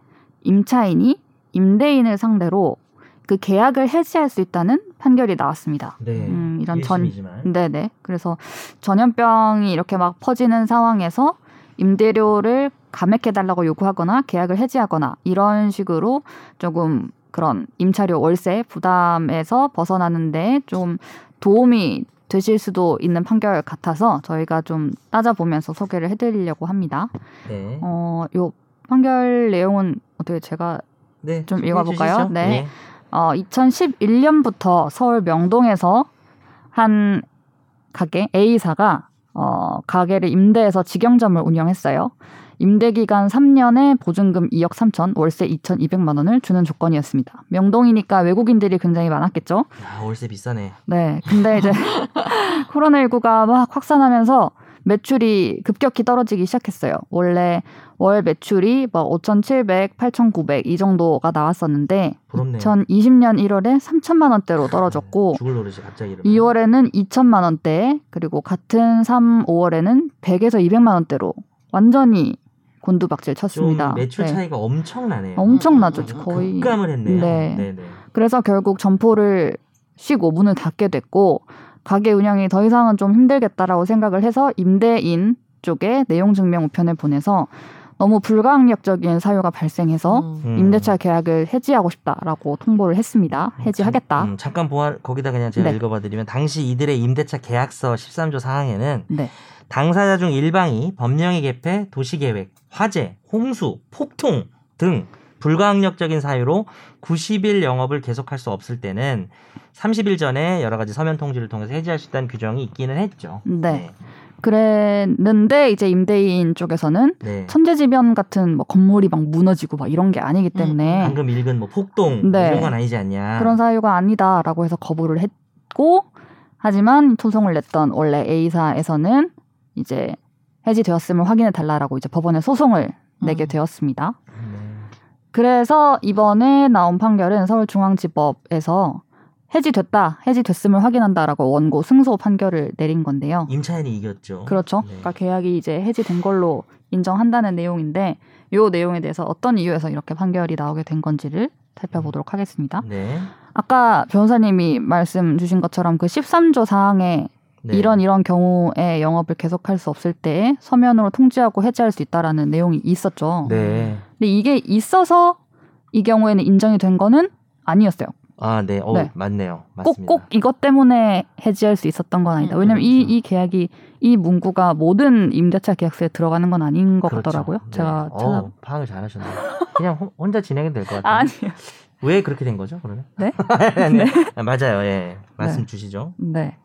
임차인이 임대인을 상대로 그 계약을 해지할 수 있다는 판결이 나왔습니다. 네. 음, 이런 전- 1심이지만. 네네. 그래서 전염병이 이렇게 막 퍼지는 상황에서 임대료를 감액해달라고 요구하거나 계약을 해지하거나 이런 식으로 조금 그런 임차료 월세 부담에서 벗어나는데 좀 도움이 되실 수도 있는 판결 같아서 저희가 좀 따져보면서 소개를 해드리려고 합니다. 네. 어, 요 판결 내용은 어떻게 제가 네, 좀 읽어볼까요? 주시죠. 네. 예. 어, 2011년부터 서울 명동에서 한 가게 A사가 어, 가게를 임대해서 직영점을 운영했어요. 임대 기간 3년에 보증금 2억 3천, 월세 2,200만 원을 주는 조건이었습니다. 명동이니까 외국인들이 굉장히 많았겠죠. 야, 월세 비싸네. 네. 근데 이제 코로나19가 막 확산하면서 매출이 급격히 떨어지기 시작했어요. 원래 월 매출이 뭐 5,700, 8,900 이 정도가 나왔었는데 부럽네요. 2020년 1월에 3천만 원대로 떨어졌고 죽을 노릇이 갑자기 이러면. 2월에는 2천만 원대 그리고 같은 3, 5월에는 100에서 200만 원대로 완전히 곤두박질 좀 쳤습니다. 매출 네. 차이가 엄청나네요. 엄청나죠. 아주 거의 급감을 했네요. 네. 네, 네. 그래서 결국 점포를 쉬고 문을 닫게 됐고 가게 운영이 더 이상은 좀 힘들겠다라고 생각을 해서 임대인 쪽에 내용 증명 우편을 보내서 너무 불가항력적인 사유가 발생해서 음. 음. 임대차 계약을 해지하고 싶다라고 통보를 했습니다. 해지하겠다. 음, 잠깐 보아 거기다 그냥 제가 네. 읽어봐드리면 당시 이들의 임대차 계약서 13조 사항에는 네. 당사자 중 일방이 법령의 개폐, 도시계획, 화재, 홍수, 폭풍 등 불가항력적인 사유로 90일 영업을 계속할 수 없을 때는 30일 전에 여러 가지 서면 통지를 통해서 해지할 수 있다는 규정이 있기는 했죠. 네. 그랬는데 이제 임대인 쪽에서는 네. 천재지변 같은 뭐 건물이 막 무너지고 막 이런 게 아니기 때문에 방금 읽은 뭐 폭동 네. 이런 건 아니지 않냐. 그런 사유가 아니다라고 해서 거부를 했고 하지만 소송을 냈던 원래 A사에서는 이제 해지되었음을 확인해 달라라고 이제 법원에 소송을 내게 음. 되었습니다. 네. 그래서 이번에 나온 판결은 서울중앙지법에서 해지됐다, 해지됐음을 확인한다라고 원고 승소 판결을 내린 건데요. 임차인이 이겼죠. 그렇죠. 네. 그러니까 계약이 이제 해지된 걸로 인정한다는 내용인데 이 내용에 대해서 어떤 이유에서 이렇게 판결이 나오게 된 건지를 살펴보도록 하겠습니다. 네. 아까 변호사님이 말씀 주신 것처럼 그 13조 사항에 네. 이런 이런 경우에 영업을 계속할 수 없을 때 서면으로 통지하고 해지할 수 있다라는 내용이 있었죠. 네. 근데 이게 있어서 이 경우에는 인정이 된 거는 아니었어요. 아, 네. 어, 네. 맞네요. 맞습니다. 꼭 꼭 이것 때문에 해지할 수 있었던 건 아니다. 음, 왜냐면 이, 그렇죠. 이 계약이 이 문구가 모든 임대차 계약서에 들어가는 건 아닌 것 그렇죠. 같더라고요. 네. 제가 어, 찾아 파악을 잘 하셨네요. 그냥 호- 혼자 진행이 될 것 같아요. 아니요. 왜 그렇게 된 거죠, 그러면? 네? 네. 아, 맞아요. 예. 말씀 네. 주시죠. 네.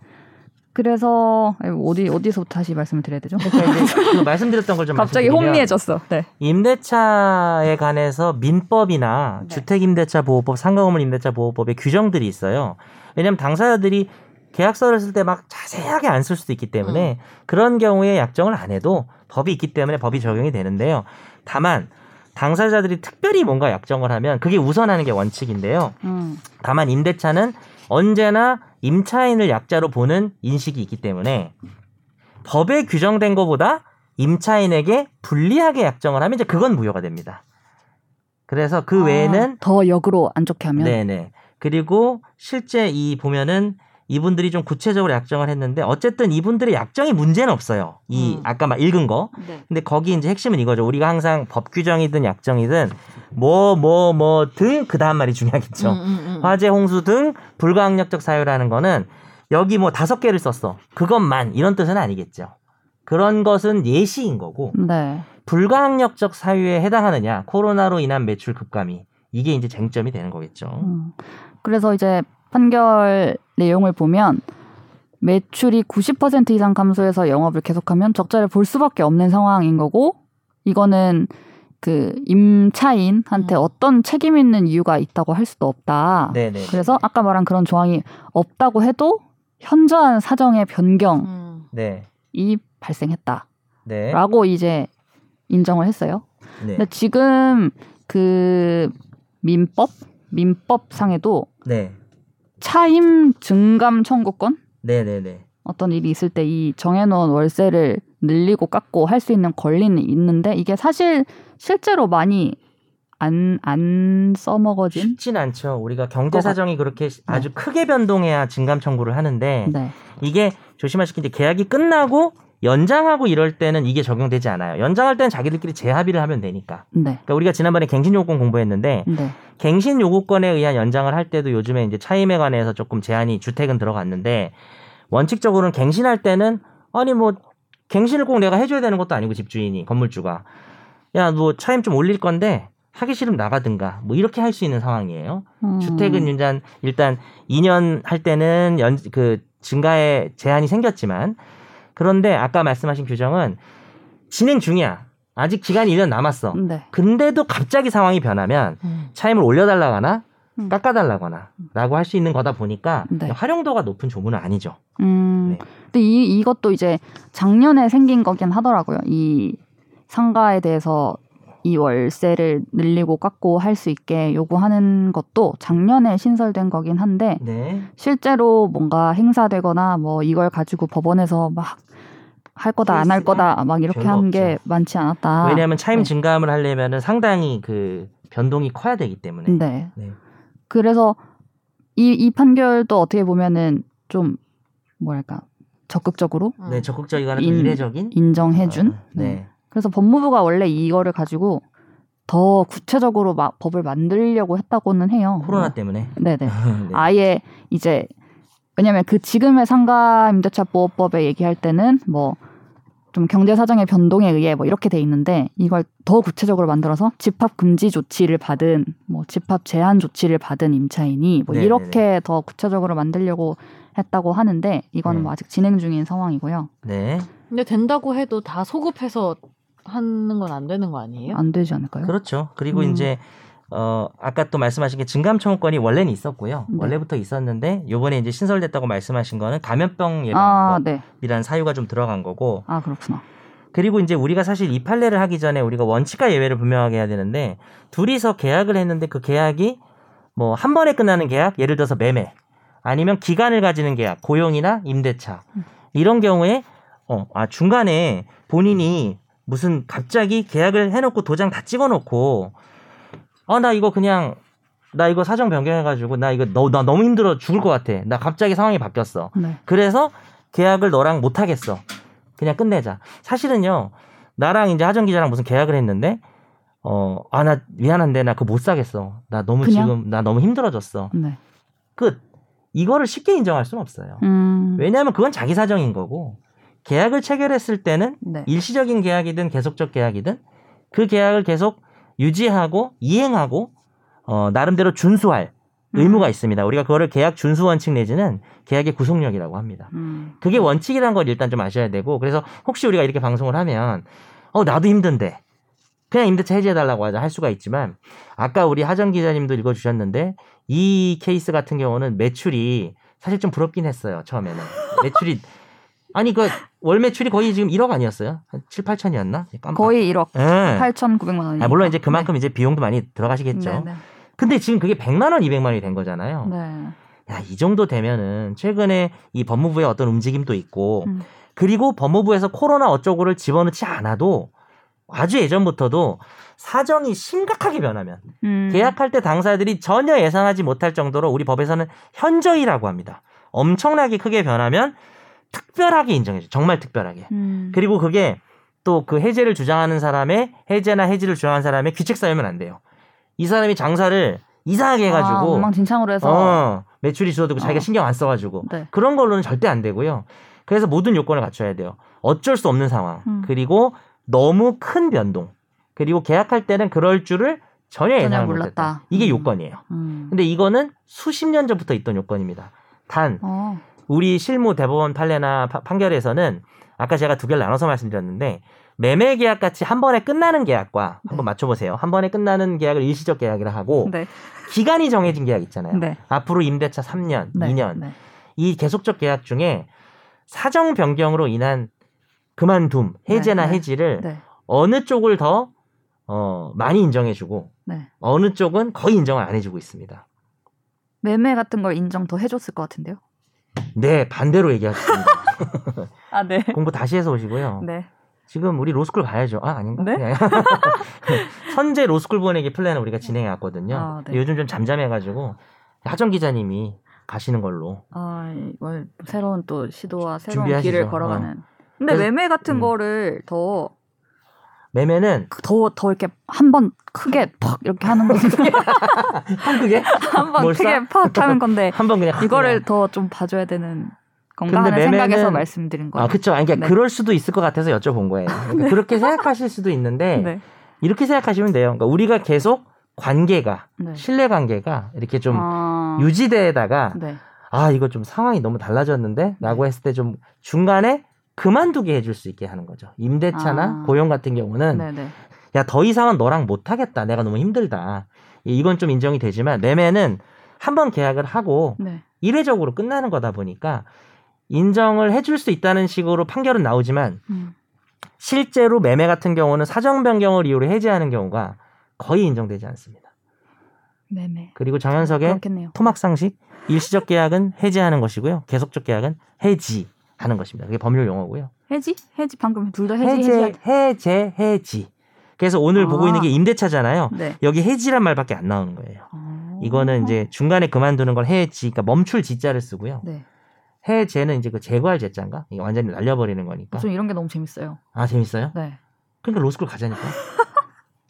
그래서 어디 어디서 다시 말씀을 드려야 되죠? 그러니까 그 말씀드렸던 걸 좀 갑자기 혼미해졌어. 네. 임대차에 관해서 민법이나 네. 주택임대차 보호법, 상가건물 임대차 보호법에 규정들이 있어요. 왜냐하면 당사자들이 계약서를 쓸 때 막 자세하게 안 쓸 수도 있기 때문에 그런 경우에 약정을 안 해도 법이 있기 때문에 법이 적용이 되는데요. 다만 당사자들이 특별히 뭔가 약정을 하면 그게 우선하는 게 원칙인데요. 음. 다만 임대차는 언제나 임차인을 약자로 보는 인식이 있기 때문에 법에 규정된 것보다 임차인에게 불리하게 약정을 하면 이제 그건 무효가 됩니다. 그래서 그 아, 외에는 더 역으로 안 좋게 하면 네네 그리고 실제 이 보면은 이분들이 좀 구체적으로 약정을 했는데 어쨌든 이분들의 약정이 문제는 없어요. 이 음. 아까 막 읽은 거. 네. 근데 거기 이제 핵심은 이거죠. 우리가 항상 법 규정이든 약정이든 뭐 뭐 뭐 등 그 다음 말이 중요하겠죠. 음, 음, 음. 화재, 홍수 등 불가항력적 사유라는 거는 여기 뭐 다섯 개를 썼어. 그것만 이런 뜻은 아니겠죠. 그런 것은 예시인 거고 네. 불가항력적 사유에 해당하느냐 코로나로 인한 매출 급감이 이게 이제 쟁점이 되는 거겠죠. 음. 그래서 이제 판결 내용을 보면 매출이 90% 이상 감소해서 영업을 계속하면 적자를 볼 수밖에 없는 상황인 거고 이거는 그 임차인한테 음. 어떤 책임 있는 이유가 있다고 할 수도 없다. 네네. 그래서 아까 말한 그런 조항이 없다고 해도 현저한 사정의 변경이 음. 네. 발생했다라고 네. 이제 인정을 했어요. 네. 근데 지금 그 민법 민법상에도 네. 차임 증감 청구권 네네네. 어떤 일이 있을 때 이 정해놓은 월세를 늘리고 깎고 할 수 있는 권리는 있는데 이게 사실 실제로 많이 안 안 써먹어진 쉽진 않죠. 우리가 경제 사정이 그렇게 네. 아주 크게 변동해야 증감 청구를 하는데 네. 이게 조심하실 게 이제 계약이 끝나고 연장하고 이럴 때는 이게 적용되지 않아요. 연장할 때는 자기들끼리 재합의를 하면 되니까. 네. 그러니까 우리가 지난번에 갱신 요건 공부했는데 네. 갱신 요구권에 의한 연장을 할 때도 요즘에 이제 차임에 관해서 조금 제한이 주택은 들어갔는데 원칙적으로는 갱신할 때는 아니 뭐 갱신을 꼭 내가 해줘야 되는 것도 아니고 집주인이 건물주가 야 너 차임 좀 올릴 건데 하기 싫으면 나가든가 뭐 이렇게 할 수 있는 상황이에요. 음. 주택은 일단 일단 2년 할 때는 연 그 증가에 제한이 생겼지만 그런데 아까 말씀하신 규정은 진행 중이야. 아직 기간이 1년 남았어. 네. 근데도 갑자기 상황이 변하면 음. 차임을 올려달라거나 음. 깎아달라거나 라고 할 수 있는 거다 보니까 네. 활용도가 높은 조문은 아니죠. 음. 네. 근데 이 이것도 이제 작년에 생긴 거긴 하더라고요. 이 상가에 대해서 이 월세를 늘리고 깎고 할 수 있게 요구하는 것도 작년에 신설된 거긴 한데 네. 실제로 뭔가 행사되거나 뭐 이걸 가지고 법원에서 막 할 거다 안 할 거다 막 이렇게 한 게 많지 않았다. 왜냐하면 차임 네. 증가함을 하려면은 상당히 그 변동이 커야 되기 때문에. 네. 네. 그래서 이, 이 판결도 어떻게 보면은 좀 뭐랄까 적극적으로 음. 네, 적극적이거나 좀 인- 이례적인. 인정해준. 어, 네. 그래서 법무부가 원래 이거를 가지고 더 구체적으로 막 법을 만들려고 했다고는 해요. 코로나 때문에. 네네. 네. 아예 이제 왜냐면 그 지금의 상가 임대차 보호법에 얘기할 때는 뭐 좀 경제 사정의 변동에 의해 뭐 이렇게 돼 있는데 이걸 더 구체적으로 만들어서 집합 금지 조치를 받은 뭐 집합 제한 조치를 받은 임차인이 뭐 네네네. 이렇게 더 구체적으로 만들려고 했다고 하는데 이거는 네. 뭐 아직 진행 중인 상황이고요. 네. 근데 된다고 해도 다 소급해서 하는 건 안 되는 거 아니에요? 안 되지 않을까요? 그렇죠. 그리고 음. 이제 어 아까 또 말씀하신 게 증감 청구권이 원래는 있었고요. 네. 원래부터 있었는데 요번에 이제 신설됐다고 말씀하신 거는 감염병 아, 예방법이라는 네. 사유가 좀 들어간 거고 아, 그렇구나. 그리고 이제 우리가 사실 이 판례를 하기 전에 우리가 원칙과 예외를 분명하게 해야 되는데 둘이서 계약을 했는데 그 계약이 뭐 한 번에 끝나는 계약, 예를 들어서 매매 아니면 기간을 가지는 계약, 고용이나 임대차 이런 경우에 어, 아 중간에 본인이 무슨 갑자기 계약을 해놓고 도장 다 찍어놓고 어나 이거 그냥 나 이거 사정 변경해가지고 나 이거 너, 나 너무 힘들어 죽을 것 같아 나 갑자기 상황이 바뀌었어 네. 그래서 계약을 너랑 못 하겠어. 그냥 끝내자. 사실은요. 나랑 이제 하정 기자랑 무슨 계약을 했는데 어, 아 나 미안한데 나 그거 못 사겠어. 나 너무 그냥? 지금 나 너무 힘들어졌어. 네. 끝. 이거를 쉽게 인정할 수는 없어요. 음. 왜냐하면 그건 자기 사정인 거고 계약을 체결했을 때는 네. 일시적인 계약이든 계속적 계약이든 그 계약을 계속 유지하고 이행하고 어, 나름대로 준수할 의무가 있습니다. 우리가 그거를 계약 준수 원칙 내지는 계약의 구속력이라고 합니다. 음. 그게 원칙이라는 걸 일단 좀 아셔야 되고 그래서 혹시 우리가 이렇게 방송을 하면 어 나도 힘든데 그냥 임대차 해지해달라고 하자 할 수가 있지만 아까 우리 하정 기자님도 읽어주셨는데 이 케이스 같은 경우는 매출이 사실 좀 부럽긴 했어요 처음에는 매출이 아니 그 월 매출이 거의 지금 1억 아니었어요 한 7, 8천이었나 거의 1억 예. 8,900만 원. 아, 물론 이제 그만큼 이제 비용도 많이 들어가시겠죠 네, 네. 근데 지금 그게 100만 원 200만 원이 된 거잖아요 네. 야, 이 정도 되면은 최근에 이 법무부의 어떤 움직임도 있고 음. 그리고 법무부에서 코로나 어쩌고를 집어넣지 않아도 아주 예전부터도 사정이 심각하게 변하면 음. 계약할 때 당사자들이 전혀 예상하지 못할 정도로 우리 법에서는 현저히라고 합니다. 엄청나게 크게 변하면 특별하게 인정해줘. 정말 특별하게. 음. 그리고 그게 또 그 해제를 주장하는 사람의 해제나 해지를 주장하는 사람의 규칙 사유면 안 돼요. 이 사람이 장사를 이상하게 아, 해가지고 엉망진창으로 해서 어, 매출이 줄어들고 자기가 어. 신경 안 써가지고 네. 그런 걸로는 절대 안 되고요. 그래서 모든 요건을 갖춰야 돼요. 어쩔 수 없는 상황. 음. 그리고 너무 큰 변동. 그리고 계약할 때는 그럴 줄을 전혀 예상을. 못했다. 이게 음. 요건이에요. 음. 근데 이거는 수십 년 전부터 있던 요건입니다. 단 어. 우리 실무 대법원 판례나 파- 판결에서는 아까 제가 두 개를 나눠서 말씀드렸는데 매매 계약 같이 한 번에 끝나는 계약과 네. 한번 맞춰보세요. 한 번에 끝나는 계약을 일시적 계약이라 하고 네. 기간이 정해진 계약 있잖아요. 네. 앞으로 임대차 3년, 네. 2년 네. 이 계속적 계약 중에 사정 변경으로 인한 그만둠, 해제나 네, 네. 해지를 네. 어느 쪽을 더 어, 많이 인정해주고 네. 어느 쪽은 거의 인정을 안 해주고 있습니다. 매매 같은 걸 인정 더 해줬을 것 같은데요. 네, 반대로 얘기하셨습니다. 아, 네. 공부 다시 해서 오시고요. 네. 지금 우리 로스쿨 가야죠. 아, 아닌가? 네? 선재 로스쿨 보내기 플랜을 우리가 진행해 왔거든요. 아, 네. 요즘 좀 잠잠해가지고 하정 기자님이 가시는 걸로. 아, 이걸 새로운 또 시도와 새로운 준비하시죠. 길을 걸어가는. 근데 그래서- 매매 같은 음. 거를 더, 매매는 더, 더 이렇게 한 번 크게 팍 이렇게 하는 거는 한 그게 한번뭘 크게 팍 하는 건데 한 번 그냥 이거를 더 좀 봐줘야 되는 건가 하는 매매는- 생각에서 말씀드린 거예요. 아, 그쵸. 아니, 그러니까 네. 그럴 수도 있을 것 같아서 여쭤본 거예요. 그러니까 그렇게 생각하실 수도 있는데, 네. 이렇게 생각하시면 돼요. 그러니까 우리가 계속 관계가 네. 신뢰 관계가 이렇게 좀 아, 유지되다가 네. 아 이거 좀 상황이 너무 달라졌는데라고 했을 때 좀 중간에 그만두게 해줄 수 있게 하는 거죠. 임대차나 아. 고용 같은 경우는. 야 더 이상은 너랑 못 하겠다. 내가 너무 힘들다. 이건 좀 인정이 되지만 매매는 한 번 계약을 하고 네. 이례적으로 끝나는 거다 보니까 인정을 해줄 수 있다는 식으로 판결은 나오지만 음. 실제로 매매 같은 경우는 사정 변경을 이유로 해지하는 경우가 거의 인정되지 않습니다. 매매. 그리고 정현석의. 토막 상식 일시적 계약은 해지하는 것이고요. 계속적 계약은 해지 하는 것입니다. 그게 법률 용어고요. 해지? 해지 방금 둘 다 해지 해제, 해지. 해제, 해지. 그래서 오늘 아. 보고 있는 게 임대차잖아요. 네. 여기 해지란 말밖에 안 나오는 거예요. 어. 이거는 이제 중간에 그만두는 걸 해지, 그러니까 멈출 지자를 쓰고요. 네. 해제는 이제 그 제거할 제자인가? 이게 완전히 날려버리는 거니까. 전 이런 게 너무 재밌어요. 아 재밌어요? 네. 그러니까 로스쿨 가자니까.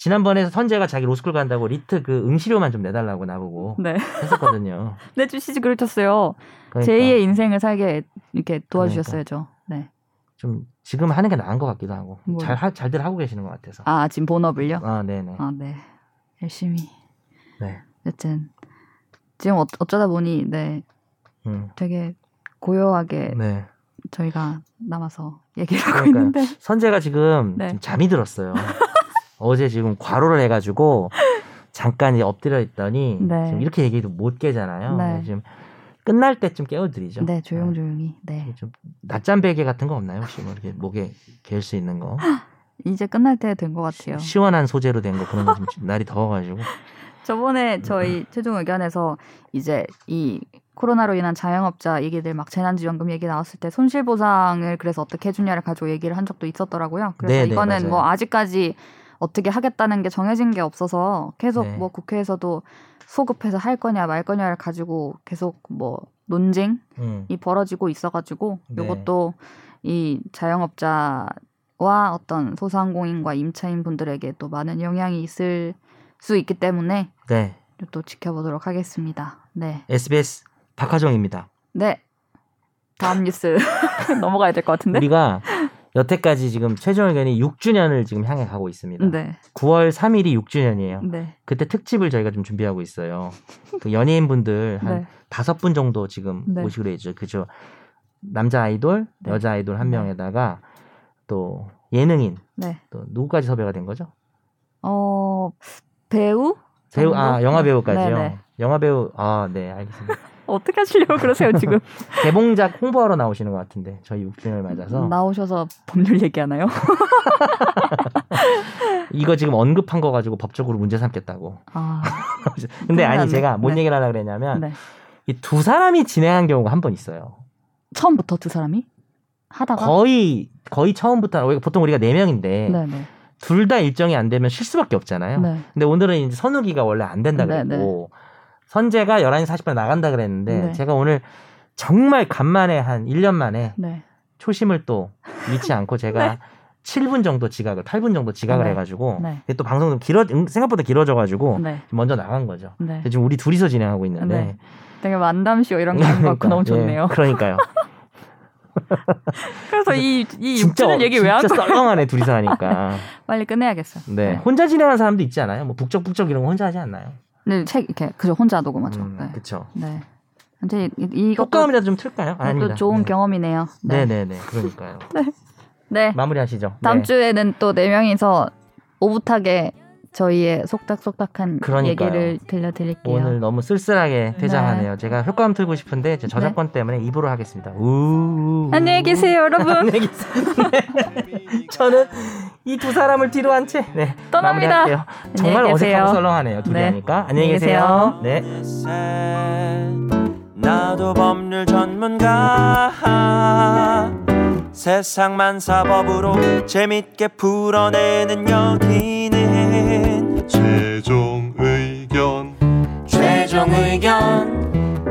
지난번에 선재가 자기 로스쿨 간다고 LEET 그 응시료만 좀 내달라고 나보고 네. 했었거든요. 내주시지 그러셨어요. 그러니까 제2의 인생을 살게 이렇게 도와주셨어야죠. 네. 좀 지금 하는 게 나은 것 같기도 하고 뭐. 잘 하- 잘들 하고 계시는 것 같아서. 아 지금 본업을요? 아 네네. 아 네. 열심히. 네. 여튼 지금 어, 어쩌다 보니 네 음. 되게 고요하게 네. 저희가 남아서 얘기를 하고 그러니까요. 있는데 선재가 지금 네. 좀 잠이 들었어요. 어제 지금 과로를 해가지고 잠깐 이제 엎드려 있더니 네. 지금 이렇게 얘기도 못 깨잖아요. 네. 지금 끝날 때쯤 깨워드리죠. 네 조용조용히 네 좀 낮잠 베개 같은 거 없나요? 혹시 뭐 이렇게 목에 갤 수 있는 거 이제 끝날 때 된 것 같아요. 시 원한 소재로 된 거 그런 거 좀 날이 더워가지고 저번에 저희 최종 의견에서 이제 이 코로나로 인한 자영업자 얘기들 막 재난지원금 얘기 나왔을 때 손실보상을 그래서 어떻게 해주냐를 가지고 얘기를 한 적도 있었더라고요. 그래서 네, 네, 이거는 맞아요. 뭐 아직까지 어떻게 하겠다는 게 정해진 게 없어서 계속 네. 뭐 국회에서도 소급해서 할 거냐 말 거냐를 가지고 계속 뭐 논쟁이 음. 벌어지고 있어가지고 네. 이것도 이 자영업자와 어떤 소상공인과 임차인 분들에게 또 많은 영향이 있을 수 있기 때문에 네 또 지켜보도록 하겠습니다. 네. SBS 박하정입니다. 네. 다음 뉴스 넘어가야 될 것 같은데? 우리가 여태까지 지금 최종 의견이 6주년을 지금 향해 가고 있습니다. 네. 9월 3일이 6주년이에요. 네. 그때 특집을 저희가 좀 준비하고 있어요. 그 연예인분들 한 네. 다섯 분 정도 지금 네. 모시기로 했죠. 그죠? 남자 아이돌, 네. 여자 아이돌 한 네. 명에다가 또 예능인 네. 또 누구까지 섭외가 된 거죠? 어, 배우? 배우 정도? 아 영화 배우까지요. 영화 배우 아 네 알겠습니다. 어떻게 하시려고 그러세요, 지금? 개봉작 홍보하러 나오시는 것 같은데 저희 6주년을 맞아서 나오셔서 법률 얘기하나요? 이거 지금 언급한 거 가지고 법적으로 문제 삼겠다고. 아, 근데 아니. 제가 뭔 네. 얘기를 하려 그랬냐면 네. 이두 사람이 진행한 경우가 한 번 있어요. 처음부터 두 사람이? 하다가? 거의 거의 처음부터 우리가- 보통 우리가 네 명인데 네네. 둘다 일정이 안 되면 쉴 수밖에 없잖아요. 네. 근데 오늘은 이제 선우기가 원래 안 된다 네, 그랬고 선재가 11시 40분에 나간다 그랬는데 네. 제가 오늘 정말 간만에 한 1년 만에 네. 초심을 또 잃지 않고 제가 7분 정도 지각을 8분 정도 지각을 네. 해가지고 네. 또 방송 좀 길어 응, 생각보다 길어져가지고 네. 먼저 나간 거죠. 네. 지금 우리 둘이서 진행하고 있는데 네. 되게 만담쇼 이런 거것 같고 너무 좋네요. 예, 그러니까요. 그래서 이, 이 진짜 6주년 얘기 왜 진짜 거야? 썰렁하네 둘이서 하니까. 빨리 끝내야겠어. 네. 혼자 진행하는 사람도 있지 않아요? 뭐 북적북적 이런 거 혼자 하지 않나요? 네, 책 이렇게 그저 혼자 녹음하죠. 음, 네. 그렇죠. 네. 근데 이- 이것도 효과음이라도 좀 틀까요? 아닙니다. 또 좋은 네. 경험이네요. 네, 네, 네. 그러니까요. 네. 마무리하시죠. 다음 네. 주에는 또 네 명이서 오붓하게 저희의 속닥속닥한 그러니까요. 얘기를 들려드릴게요. 오늘 너무 쓸쓸하게 퇴장하네요. 제가 효과음 틀고 싶은데 제 저작권 때문에 입으로 하겠습니다. 우. 네. 안녕히 계세요, 여러분. 안녕히 계세요. 네. 저는 이 두 사람을 뒤로 한채 네, 떠납니다. 정말. 어색하고 썰렁하네요. 둘이 네. 하니까. 안녕히 안녕히 계세요. 네. 나도 법률 전문가 세상만 사법으로 재밌게 풀어내는 여기